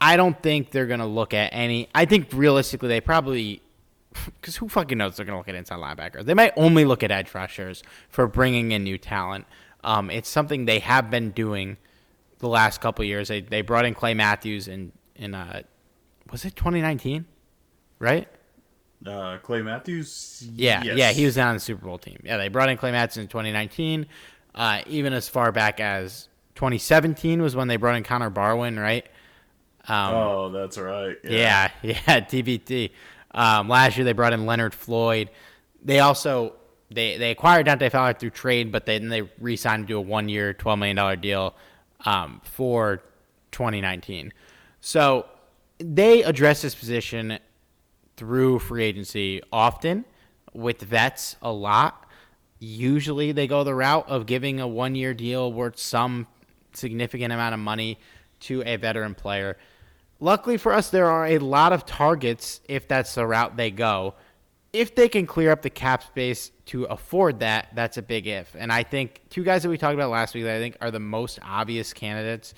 [SPEAKER 2] I don't think they're gonna look at any. I think realistically, they probably, because who fucking knows they're gonna look at inside linebacker. They might only look at edge rushers for bringing in new talent. Um, it's something they have been doing the last couple years. They they brought in Clay Matthews in in uh, was it 2019, right?
[SPEAKER 4] Uh, Clay Matthews.
[SPEAKER 2] Yeah,
[SPEAKER 4] yes.
[SPEAKER 2] yeah, he was on the Super Bowl team. Yeah, they brought in Clay Matthews in 2019. Uh, even as far back as 2017 was when they brought in Connor Barwin, right?
[SPEAKER 4] Um, oh, that's right.
[SPEAKER 2] Yeah, yeah, yeah TBT. Um, last year they brought in Leonard Floyd. They also they they acquired Dante Fowler through trade, but then they re-signed him to a one-year, twelve million dollar deal um, for 2019. So they address this position through free agency often with vets a lot. Usually they go the route of giving a one year deal worth some significant amount of money to a veteran player. Luckily for us, there are a lot of targets if that's the route they go. If they can clear up the cap space to afford that, that's a big if. And I think two guys that we talked about last week that I think are the most obvious candidates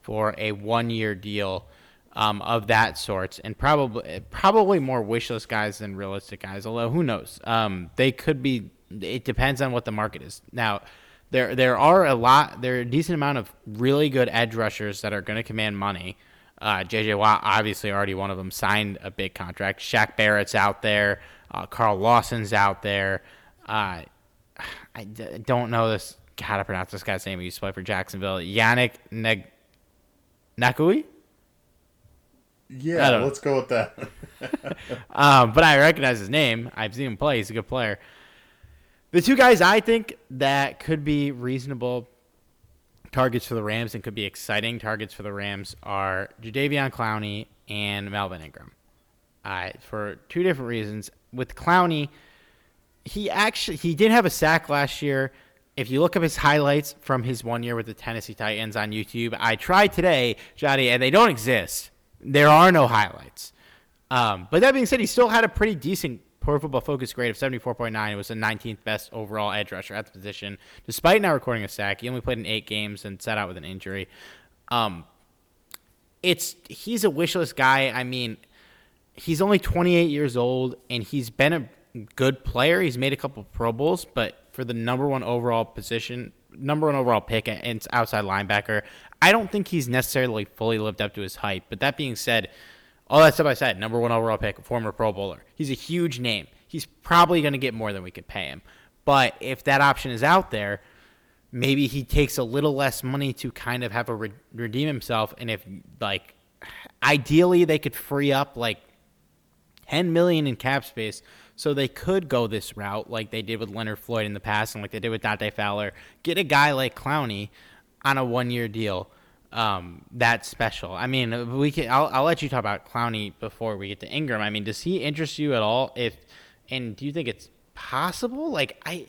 [SPEAKER 2] for a one year deal um, of that sort, and probably probably more wish list guys than realistic guys. Although who knows? Um, they could be. It depends on what the market is. Now, there there are a lot. There are a decent amount of really good edge rushers that are going to command money. Uh, J.J. Watt, obviously, already one of them signed a big contract. Shaq Barrett's out there. Uh, Carl Lawson's out there. Uh, I d- don't know this how to pronounce this guy's name. He used to play for Jacksonville. Yannick Neg- Ngakoue?
[SPEAKER 4] Yeah, let's go with that.
[SPEAKER 2] um, but I recognize his name. I've seen him play. He's a good player. The two guys I think that could be reasonable targets for the Rams and could be exciting targets for the Rams are Jadeveon Clowney and Melvin Ingram. Uh, for two different reasons. With Clowney, he actually he did have a sack last year. If you look up his highlights from his one year with the Tennessee Titans on YouTube, I tried today, Johnny, and they don't exist. There are no highlights. Um, but that being said, he still had a pretty decent Pro Football Focus grade of 74.9. It was the 19th best overall edge rusher at the position, despite not recording a sack. He only played in eight games and sat out with an injury. Um, it's he's a wishless guy. I mean, he's only 28 years old and he's been a good player. He's made a couple of Pro Bowls, but for the number one overall position, number one overall pick, and outside linebacker. I don't think he's necessarily fully lived up to his hype. But that being said, all that stuff I said, number one overall pick, former Pro Bowler. He's a huge name. He's probably going to get more than we could pay him. But if that option is out there, maybe he takes a little less money to kind of have a re- redeem himself. And if like, ideally, they could free up like 10 million in cap space so they could go this route like they did with Leonard Floyd in the past and like they did with Dante Fowler. Get a guy like Clowney on a one year deal. Um, that's special. I mean, we can. I'll, I'll let you talk about Clowney before we get to Ingram. I mean, does he interest you at all? If and do you think it's possible? Like I,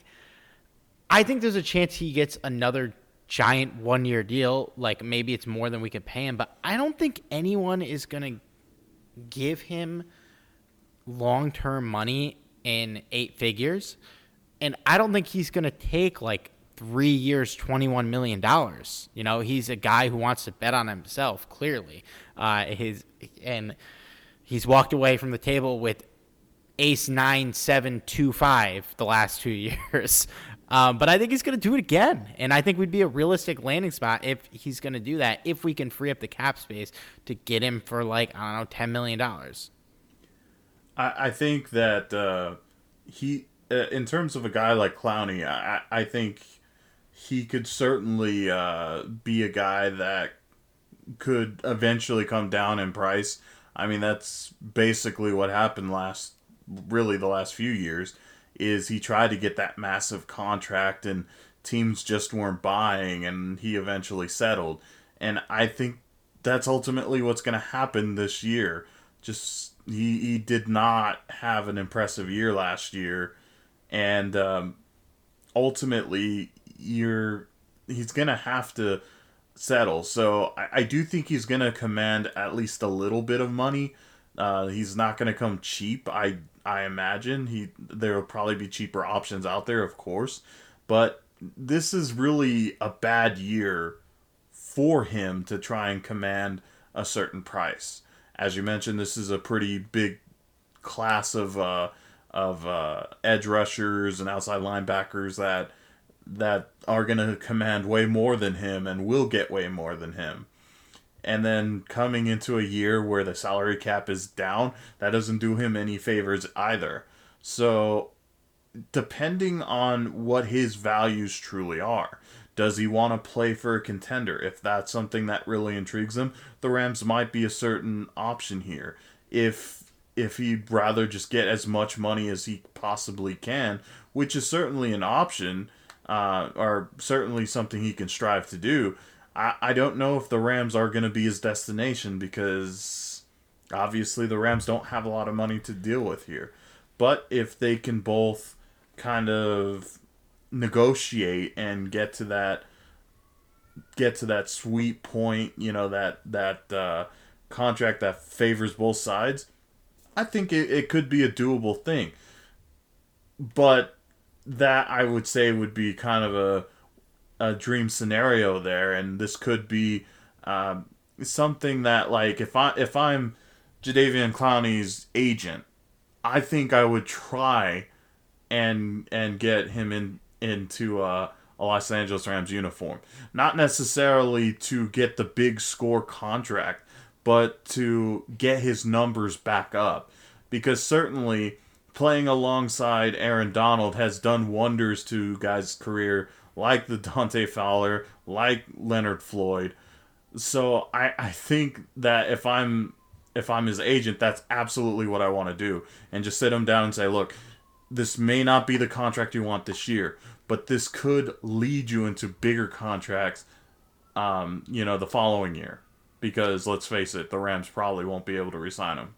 [SPEAKER 2] I think there's a chance he gets another giant one year deal. Like maybe it's more than we could pay him, but I don't think anyone is gonna give him long term money in eight figures. And I don't think he's gonna take like three years, $21 million. You know, he's a guy who wants to bet on himself, clearly. Uh, his And he's walked away from the table with ace nine, seven, two, five the last two years. Um, but I think he's going to do it again. And I think we'd be a realistic landing spot if he's going to do that, if we can free up the cap space to get him for like, I don't know, $10 million.
[SPEAKER 4] I, I think that uh, he, uh, in terms of a guy like Clowney, I, I think he could certainly uh, be a guy that could eventually come down in price. I mean, that's basically what happened last, really the last few years, is he tried to get that massive contract and teams just weren't buying, and he eventually settled. And I think that's ultimately what's going to happen this year. Just he he did not have an impressive year last year, and um, ultimately you're he's gonna have to settle. So I, I do think he's gonna command at least a little bit of money. Uh, he's not gonna come cheap. I I imagine he there will probably be cheaper options out there, of course, but this is really a bad year for him to try and command a certain price. As you mentioned, this is a pretty big class of uh, of uh, edge rushers and outside linebackers that that are going to command way more than him and will get way more than him. And then coming into a year where the salary cap is down, that doesn't do him any favors either. So, depending on what his values truly are, does he want to play for a contender? If that's something that really intrigues him, the Rams might be a certain option here. If if he'd rather just get as much money as he possibly can, which is certainly an option, uh, or certainly something he can strive to do. I, I don't know if the Rams are going to be his destination because obviously the Rams don't have a lot of money to deal with here. But if they can both kind of negotiate and get to that get to that sweet point, you know, that that uh, contract that favors both sides, I think it, it could be a doable thing. But that I would say would be kind of a a dream scenario there, and this could be um, something that like if I if I'm Jadeveon Clowney's agent, I think I would try and and get him in into a, a Los Angeles Rams uniform. Not necessarily to get the big score contract, but to get his numbers back up. Because certainly playing alongside Aaron Donald has done wonders to guys' career, like the Dante Fowler, like Leonard Floyd. So I, I think that if I'm if I'm his agent, that's absolutely what I want to do, and just sit him down and say, look, this may not be the contract you want this year, but this could lead you into bigger contracts, um, you know, the following year. Because let's face it, the Rams probably won't be able to resign him.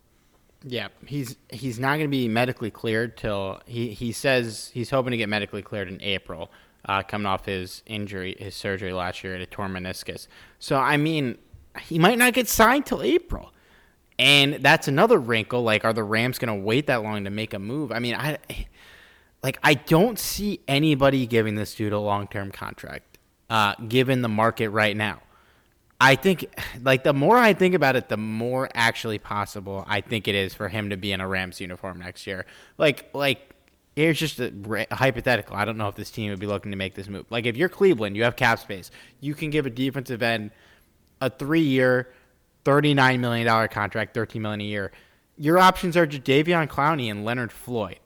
[SPEAKER 2] Yeah, he's he's not going to be medically cleared till he he says he's hoping to get medically cleared in April, uh, coming off his injury, his surgery last year at a torn meniscus. So I mean, he might not get signed till April, and that's another wrinkle. Like, are the Rams going to wait that long to make a move? I mean, I like I don't see anybody giving this dude a long term contract, uh, given the market right now. I think, like, the more I think about it, the more actually possible I think it is for him to be in a Rams uniform next year. Like, like here's just a, a hypothetical. I don't know if this team would be looking to make this move. Like if you're Cleveland, you have cap space. You can give a defensive end a three-year, thirty-nine million dollar contract, thirteen million a year. Your options are Jadeveon Clowney and Leonard Floyd.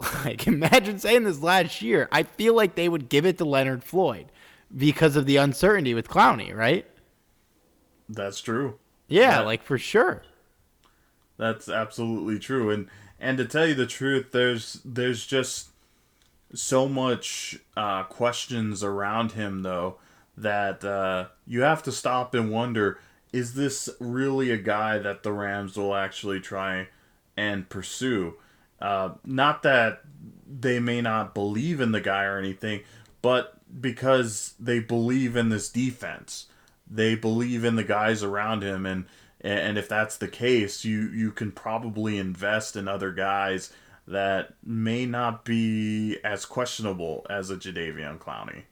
[SPEAKER 2] Like imagine saying this last year. I feel like they would give it to Leonard Floyd because of the uncertainty with Clowney, right?
[SPEAKER 4] That's true.
[SPEAKER 2] Yeah, like for sure.
[SPEAKER 4] That's absolutely true. And and to tell you the truth, there's there's just so much uh, questions around him though that uh, you have to stop and wonder: Is this really a guy that the Rams will actually try and pursue? Uh, not that they may not believe in the guy or anything, but because they believe in this defense, they believe in the guys around him, and and if that's the case, you you can probably invest in other guys that may not be as questionable as a Jadeveon Clowney.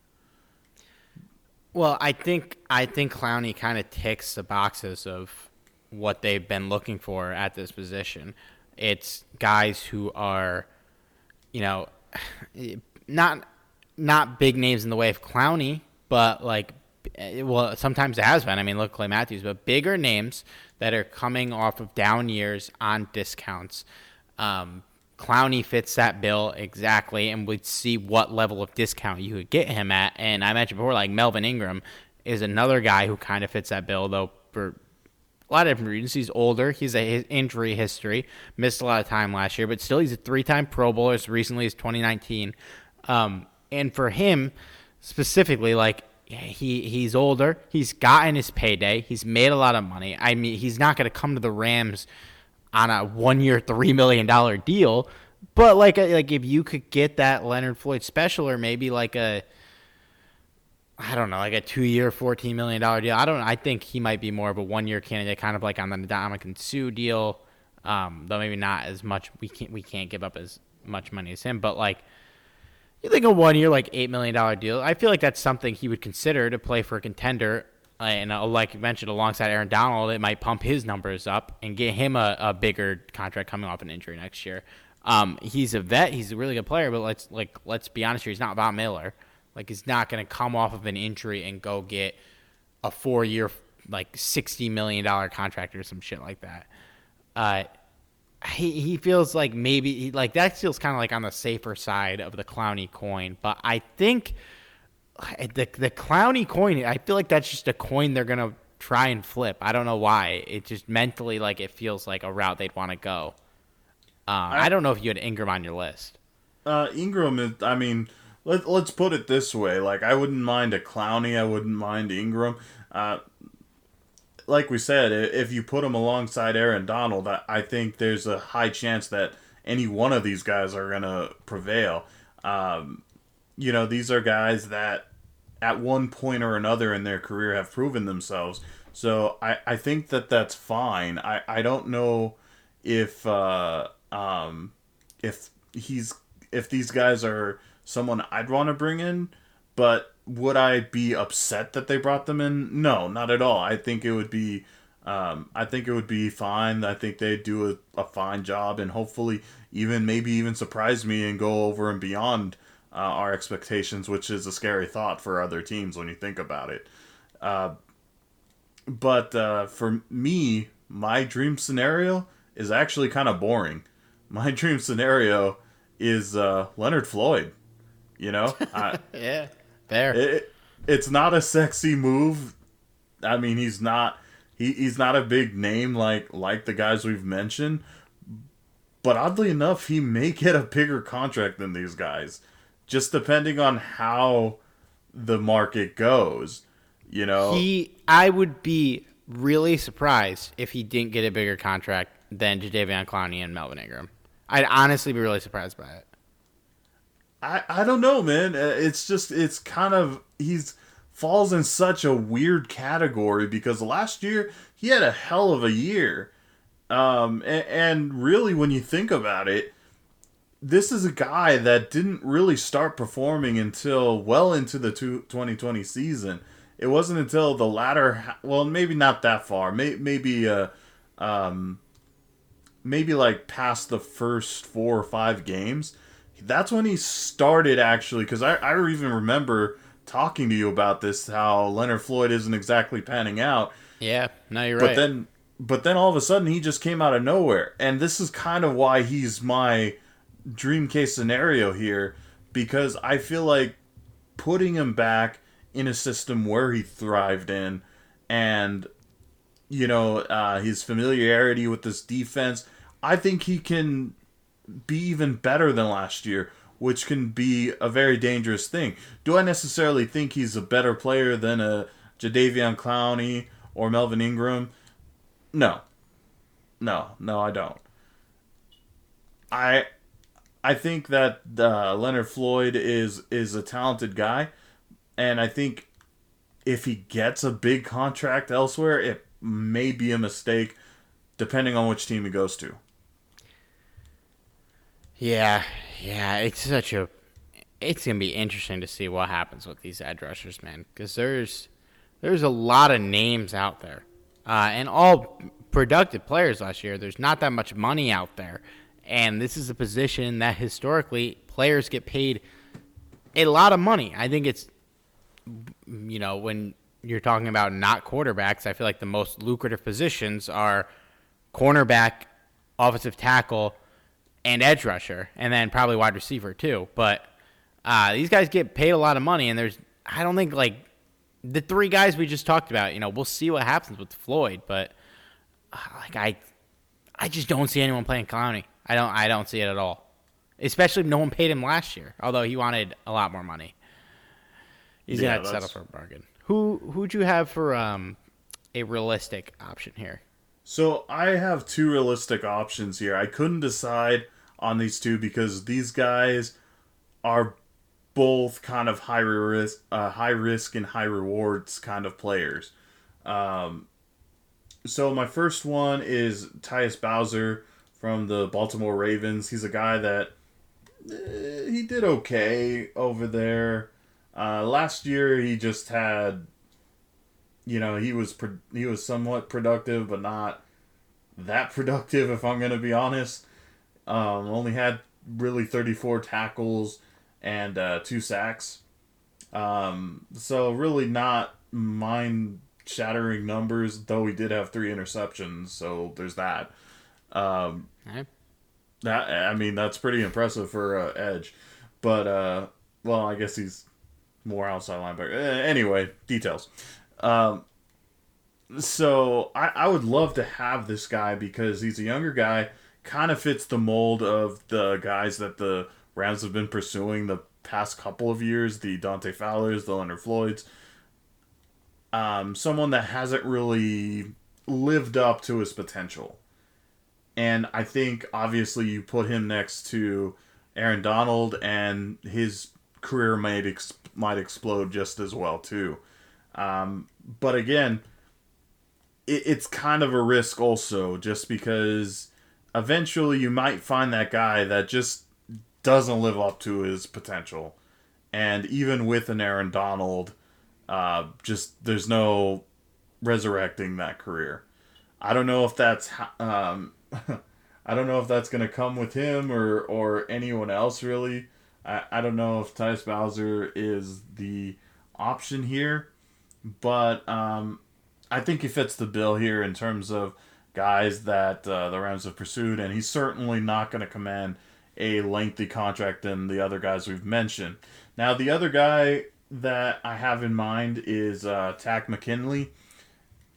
[SPEAKER 2] Well, I think I think Clowney kind of ticks the boxes of what they've been looking for at this position. It's guys who are, you know, not not big names in the way of Clowney, but like, well, sometimes it has been. I mean, look, Clay Matthews, but bigger names that are coming off of down years on discounts. Um, Clowney fits that bill exactly, and we'd see what level of discount you could get him at. And I mentioned before, like Melvin Ingram is another guy who kind of fits that bill, though for a lot of different reasons. He's older, he's a his injury history, missed a lot of time last year, but still he's a three-time Pro Bowler as recently as 2019. Um, and for him specifically, like he he's older, he's gotten his payday, he's made a lot of money. I mean, he's not going to come to the Rams on a one year, $3 million deal. But like, like if you could get that Leonard Floyd special or maybe like a, I don't know, like a two year, $14 million deal. I don't. I think he might be more of a one year candidate, kind of like on the Ndamukong Suh deal. Um, though maybe not as much. We can't, we can't give up as much money as him, but like, you think a one year, like $8 million deal, I feel like that's something he would consider to play for a contender and uh, like you mentioned, alongside Aaron Donald, it might pump his numbers up and get him a, a bigger contract coming off an injury next year. Um, he's a vet. He's a really good player, but let's like let's be honest here. He's not Von Miller. Like he's not going to come off of an injury and go get a four-year, like sixty million dollar contract or some shit like that. Uh, he he feels like maybe like that feels kind of like on the safer side of the Clowney coin, but I think the the Clowney coin. I feel like that's just a coin they're gonna try and flip. I don't know why. It just mentally like it feels like a route they'd want to go. Um, I, I, don't know if you had Ingram on your list.
[SPEAKER 4] Uh, Ingram is. I mean, let let's put it this way. Like I wouldn't mind a Clowney. I wouldn't mind Ingram. Uh, like we said, if you put him alongside Aaron Donald, I think there's a high chance that any one of these guys are gonna prevail. Um, you know, these are guys that at one point or another in their career have proven themselves. So I, I think that that's fine. I, I don't know if uh, um, if he's if these guys are someone I'd want to bring in, but would I be upset that they brought them in? No, not at all. I think it would be um, I think it would be fine. I think they'd do a, a fine job and hopefully even maybe even surprise me and go over and beyond uh, our expectations, which is a scary thought for other teams when you think about it. Uh, but uh, for me, my dream scenario is actually kind of boring. My dream scenario is uh, Leonard Floyd. You know,
[SPEAKER 2] I, yeah, fair.
[SPEAKER 4] It, it's not a sexy move. I mean, he's not he, he's not a big name like like the guys we've mentioned. But oddly enough, he may get a bigger contract than these guys just depending on how the market goes. You know,
[SPEAKER 2] he. I would be really surprised if he didn't get a bigger contract than Jadeveon Clowney and Melvin Ingram. I'd honestly be really surprised by it.
[SPEAKER 4] I I don't know, man. Uh, it's just it's kind of he's falls in such a weird category because last year he had a hell of a year. Um, and, and really, when you think about it, this is a guy that didn't really start performing until well into the 2020 season. It wasn't until the latter, well, maybe not that far, may, maybe uh, um, maybe like past the first four or five games, that's when he started actually. Because I, I even remember talking to you about this how Leonard Floyd isn't exactly panning out.
[SPEAKER 2] Yeah, no, you're
[SPEAKER 4] But
[SPEAKER 2] right.
[SPEAKER 4] But then, but then all of a sudden he just came out of nowhere, and this is kind of why he's my dream case scenario here, because I feel like putting him back in a system where he thrived in, and you know uh, his familiarity with this defense, I think he can be even better than last year, which can be a very dangerous thing. Do I necessarily think he's a better player than a Jadeveon Clowney or Melvin Ingram? No. No, no, I don't. I I think that uh, Leonard Floyd is is a talented guy, and I think if he gets a big contract elsewhere, it may be a mistake, depending on which team he goes to.
[SPEAKER 2] Yeah, yeah, it's such a. It's gonna be interesting to see what happens with these edge rushers, man, because there's there's a lot of names out there, uh, and all productive players last year. There's not that much money out there, and this is a position that historically players get paid a lot of money. I think it's you know when you're talking about not quarterbacks, I feel like the most lucrative positions are cornerback, offensive tackle and edge rusher, and then probably wide receiver too. But uh, these guys get paid a lot of money, and there's I don't think like the three guys we just talked about. You know, we'll see what happens with Floyd, but uh, like I, I just don't see anyone playing Clowney. I don't I don't see it at all. Especially if no one paid him last year, although he wanted a lot more money. He's
[SPEAKER 4] Yeah,
[SPEAKER 2] gonna settle for a bargain. Who who'd you have for um a realistic option here?
[SPEAKER 4] So I have two realistic options here. I couldn't decide on these two because these guys are both kind of high risk, uh, high risk and high rewards kind of players. Um, so my first one is Tyus Bowser from the Baltimore Ravens. He's a guy that eh, he did okay over there. Uh, last year he just had you know he was pro- he was somewhat productive but not that productive if i'm to be honest um, only had really 34 tackles and uh, two sacks. Um, so really not mind shattering numbers though he did have three interceptions so there's that. Um,
[SPEAKER 2] Okay.
[SPEAKER 4] that i mean that's pretty impressive for uh, edge. But uh, well i guess he's more outside linebacker. Anyway details. Um, so I, I would love to have this guy because he's a younger guy, kind of fits the mold of the guys that the Rams have been pursuing the past couple of years, the Dante Fowlers, the Leonard Floyds. Um, someone that hasn't really lived up to his potential. And I think obviously you put him next to Aaron Donald and his career might ex- might explode just as well too. Um, but again, it, it's kind of a risk also, just because eventually you might find that guy that just doesn't live up to his potential, and even with an Aaron Donald, uh, just there's no resurrecting that career. I don't know if that's um, I don't know if that's gonna come with him or or anyone else really. I, I don't know if Tyus Bowser is the option here, but um, I think he fits the bill here in terms of guys that uh, the Rams have pursued, and he's certainly not going to command a lengthy contract than the other guys we've mentioned. Now, the other guy that I have in mind is uh, Takk McKinley.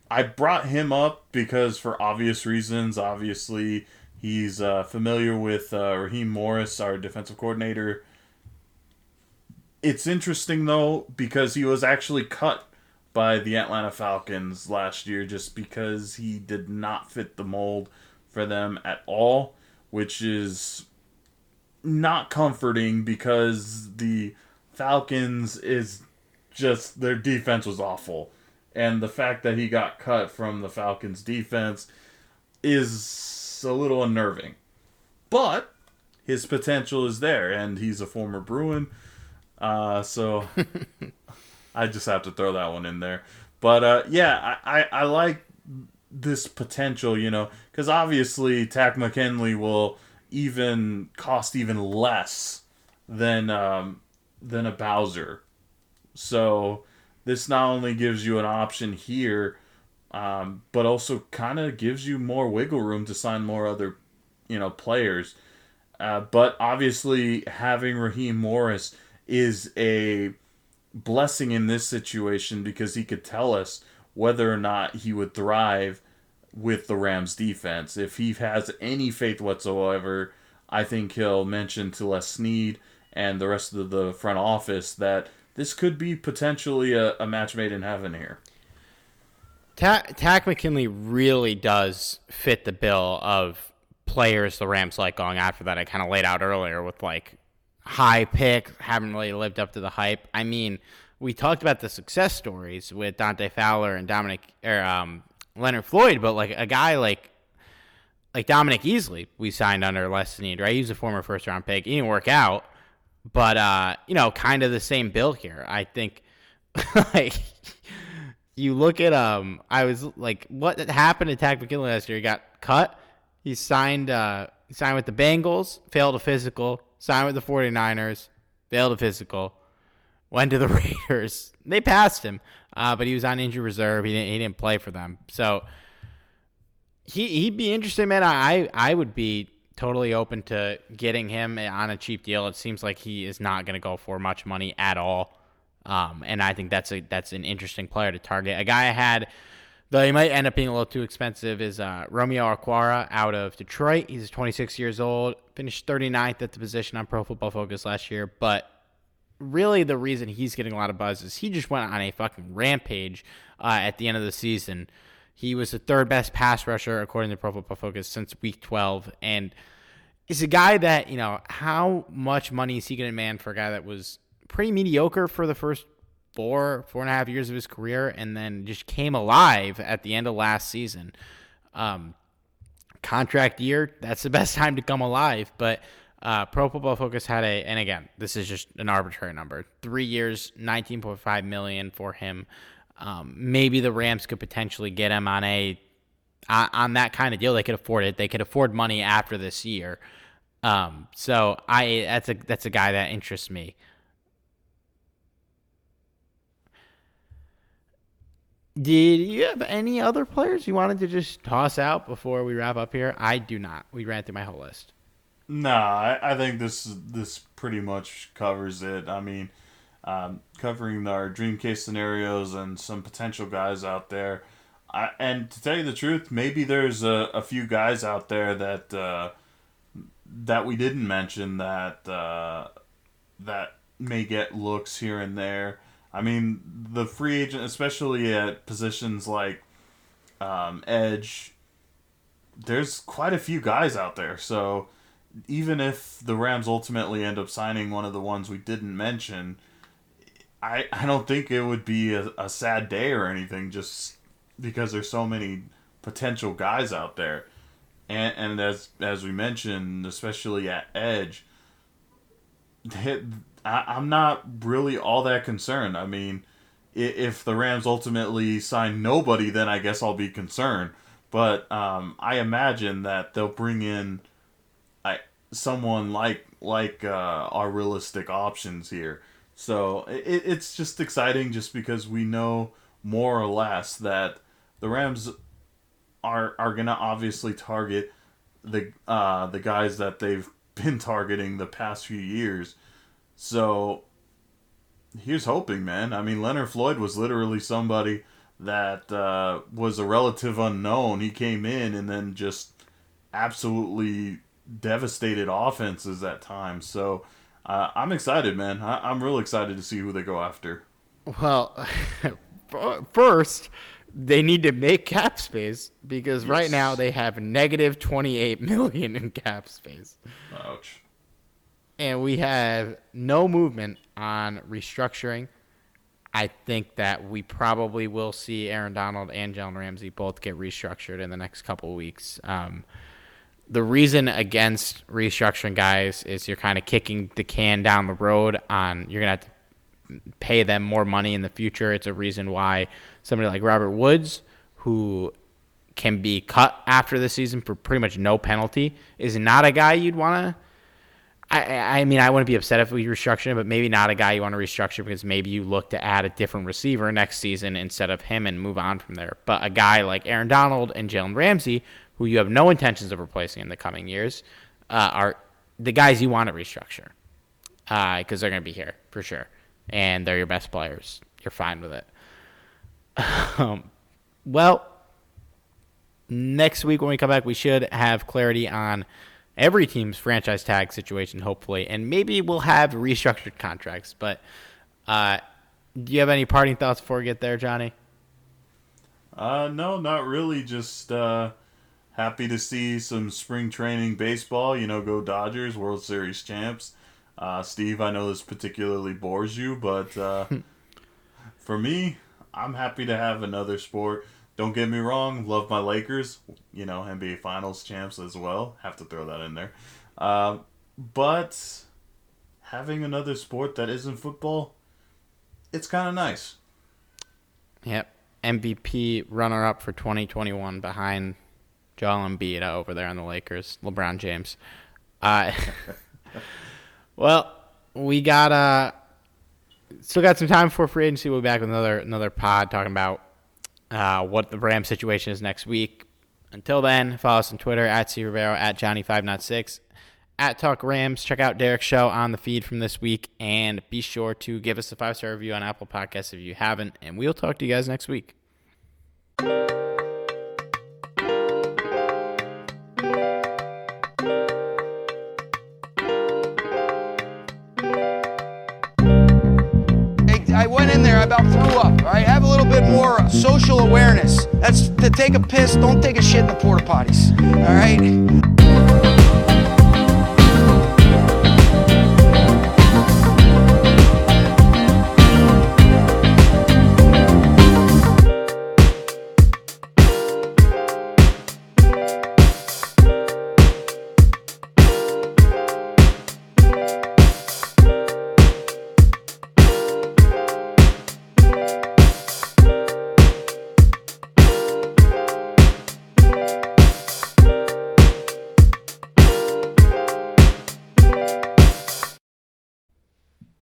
[SPEAKER 4] I brought him up because, for obvious reasons, obviously he's uh, familiar with uh, Raheem Morris, our defensive coordinator. It's interesting though because he was actually cut by the Atlanta Falcons last year just because he did not fit the mold for them at all, which is not comforting because the Falcons is just their defense was awful. And the fact that he got cut from the Falcons defense is a little unnerving. But his potential is there and he's a former Bruin. Uh, so I just have to throw that one in there. But uh, yeah, I, I, I like this potential, you know, because obviously Takk McKinley will even cost even less than um, than a Bowser. So this not only gives you an option here, um, but also kind of gives you more wiggle room to sign more other, you know, players. Uh, but obviously, having Raheem Morris is a blessing in this situation because he could tell us whether or not he would thrive with the Rams defense. If he has any faith whatsoever, I think he'll mention to Les Snead and the rest of the front office that this could be potentially a, a match made in heaven here.
[SPEAKER 2] Takk McKinley really does fit the bill of players the Rams like going after that I kind of laid out earlier with like high pick, haven't really lived up to the hype. I mean, we talked about the success stories with Dante Fowler and Dominic or um, Leonard Floyd, but like a guy like like Dominique Easley, we signed under Les Snead, right? He's a former first round pick. He didn't work out, but uh, you know, kind of the same bill here. I think like you look at um I was like what happened to Takk McKinley last year? He got cut. He signed uh he signed with the Bengals, failed a physical, signed with the 49ers, failed a physical, went to the Raiders. They passed him, uh, but he was on injury reserve. He didn't he didn't play for them. So he he'd be interesting, man. I I would be totally open to getting him on a cheap deal. It seems like he is not going to go for much money at all. Um, and I think that's a that's an interesting player to target. A guy I had, though he might end up being a little too expensive, is uh, Romeo Okwara out of Detroit. He's 26 years old, finished 39th at the position on Pro Football Focus last year. But really, the reason he's getting a lot of buzz is he just went on a fucking rampage uh, at the end of the season. He was the third best pass rusher according to Pro Football Focus since Week 12, and is a guy that you know how much money is he going to demand for a guy that was pretty mediocre for the first four four and a half years of his career, and then just came alive at the end of last season. Um, contract year, that's the best time to come alive, but. Uh, Pro Football Focus had a, and again, this is just an arbitrary number. Three years, 19.5 million for him. Um, maybe the Rams could potentially get him on a on that kind of deal. They could afford it. They could afford money after this year. Um, so I that's a that's a guy that interests me. Did you have any other players you wanted to just toss out before we wrap up here? I do not. We ran through my whole list.
[SPEAKER 4] Nah, I, I think this this pretty much covers it. I mean, um, covering our dream case scenarios and some potential guys out there. I, and to tell you the truth, maybe there's a, a few guys out there that uh, that we didn't mention that uh, that may get looks here and there. I mean, the free agent, especially at positions like um, edge, there's quite a few guys out there. So even if the Rams ultimately end up signing one of the ones we didn't mention, I, I don't think it would be a, a sad day or anything just because there's so many potential guys out there. And, and as as we mentioned, especially at edge, I, I'm not really all that concerned. I mean, if the Rams ultimately sign nobody, then I guess I'll be concerned. But um, I imagine that they'll bring in I, someone like like uh, our realistic options here. So it, it's just exciting just because we know more or less that the Rams are are gonna obviously target the uh, the guys that they've been targeting the past few years. So here's hoping, man. I mean, Leonard Floyd was literally somebody that uh, was a relative unknown. He came in and then just absolutely devastated offenses at times. So uh, I'm excited, man. I- I'm real excited to see who they go after.
[SPEAKER 2] Well, first, they need to make cap space because yes. right now they have negative 28 million in cap space.
[SPEAKER 4] Ouch.
[SPEAKER 2] And we have no movement on restructuring. I think that we probably will see Aaron Donald and Jalen Ramsey both get restructured in the next couple weeks. Um, the reason against restructuring guys is you're kind of kicking the can down the road on you're gonna have to pay them more money in the future. It's a reason why somebody like Robert Woods, who can be cut after the season for pretty much no penalty, is not a guy you'd want to. I, I mean, I wouldn't be upset if we restructure him, but maybe not a guy you want to restructure because maybe you look to add a different receiver next season instead of him and move on from there. But a guy like Aaron Donald and Jalen Ramsey, who you have no intentions of replacing in the coming years, uh, are the guys you want to restructure because uh, they're going to be here for sure, and they're your best players. You're fine with it. um, well, next week when we come back, we should have clarity on every team's franchise tag situation, hopefully, and maybe we'll have restructured contracts. But uh, do you have any parting thoughts before we get there, Johnny?
[SPEAKER 4] Uh, no, not really. Just uh, happy to see some spring training baseball. You know, go Dodgers, World Series champs. Uh, Steve, I know this particularly bores you, but uh, for me, I'm happy to have another sport. Don't get me wrong, love my Lakers. You know, NBA Finals champs as well. Have to throw that in there. Uh, but having another sport that isn't football, it's kind of nice.
[SPEAKER 2] Yep. MVP runner up for 2021 behind Joel Embiid over there on the Lakers, LeBron James. Uh, well, we got uh still got some time for free agency. We'll be back with another another pod talking about uh, what the Ram situation is next week. Until then, follow us on Twitter at C Rivero at Johnny five not six at Talk Rams. Check out Derek's show on the feed from this week, and be sure to give us a five star review on Apple Podcasts if you haven't. And we'll talk to you guys next week.
[SPEAKER 3] About threw up. All right, have a little bit more social awareness. That's to take a piss. Don't take a shit in the porta potties. All right.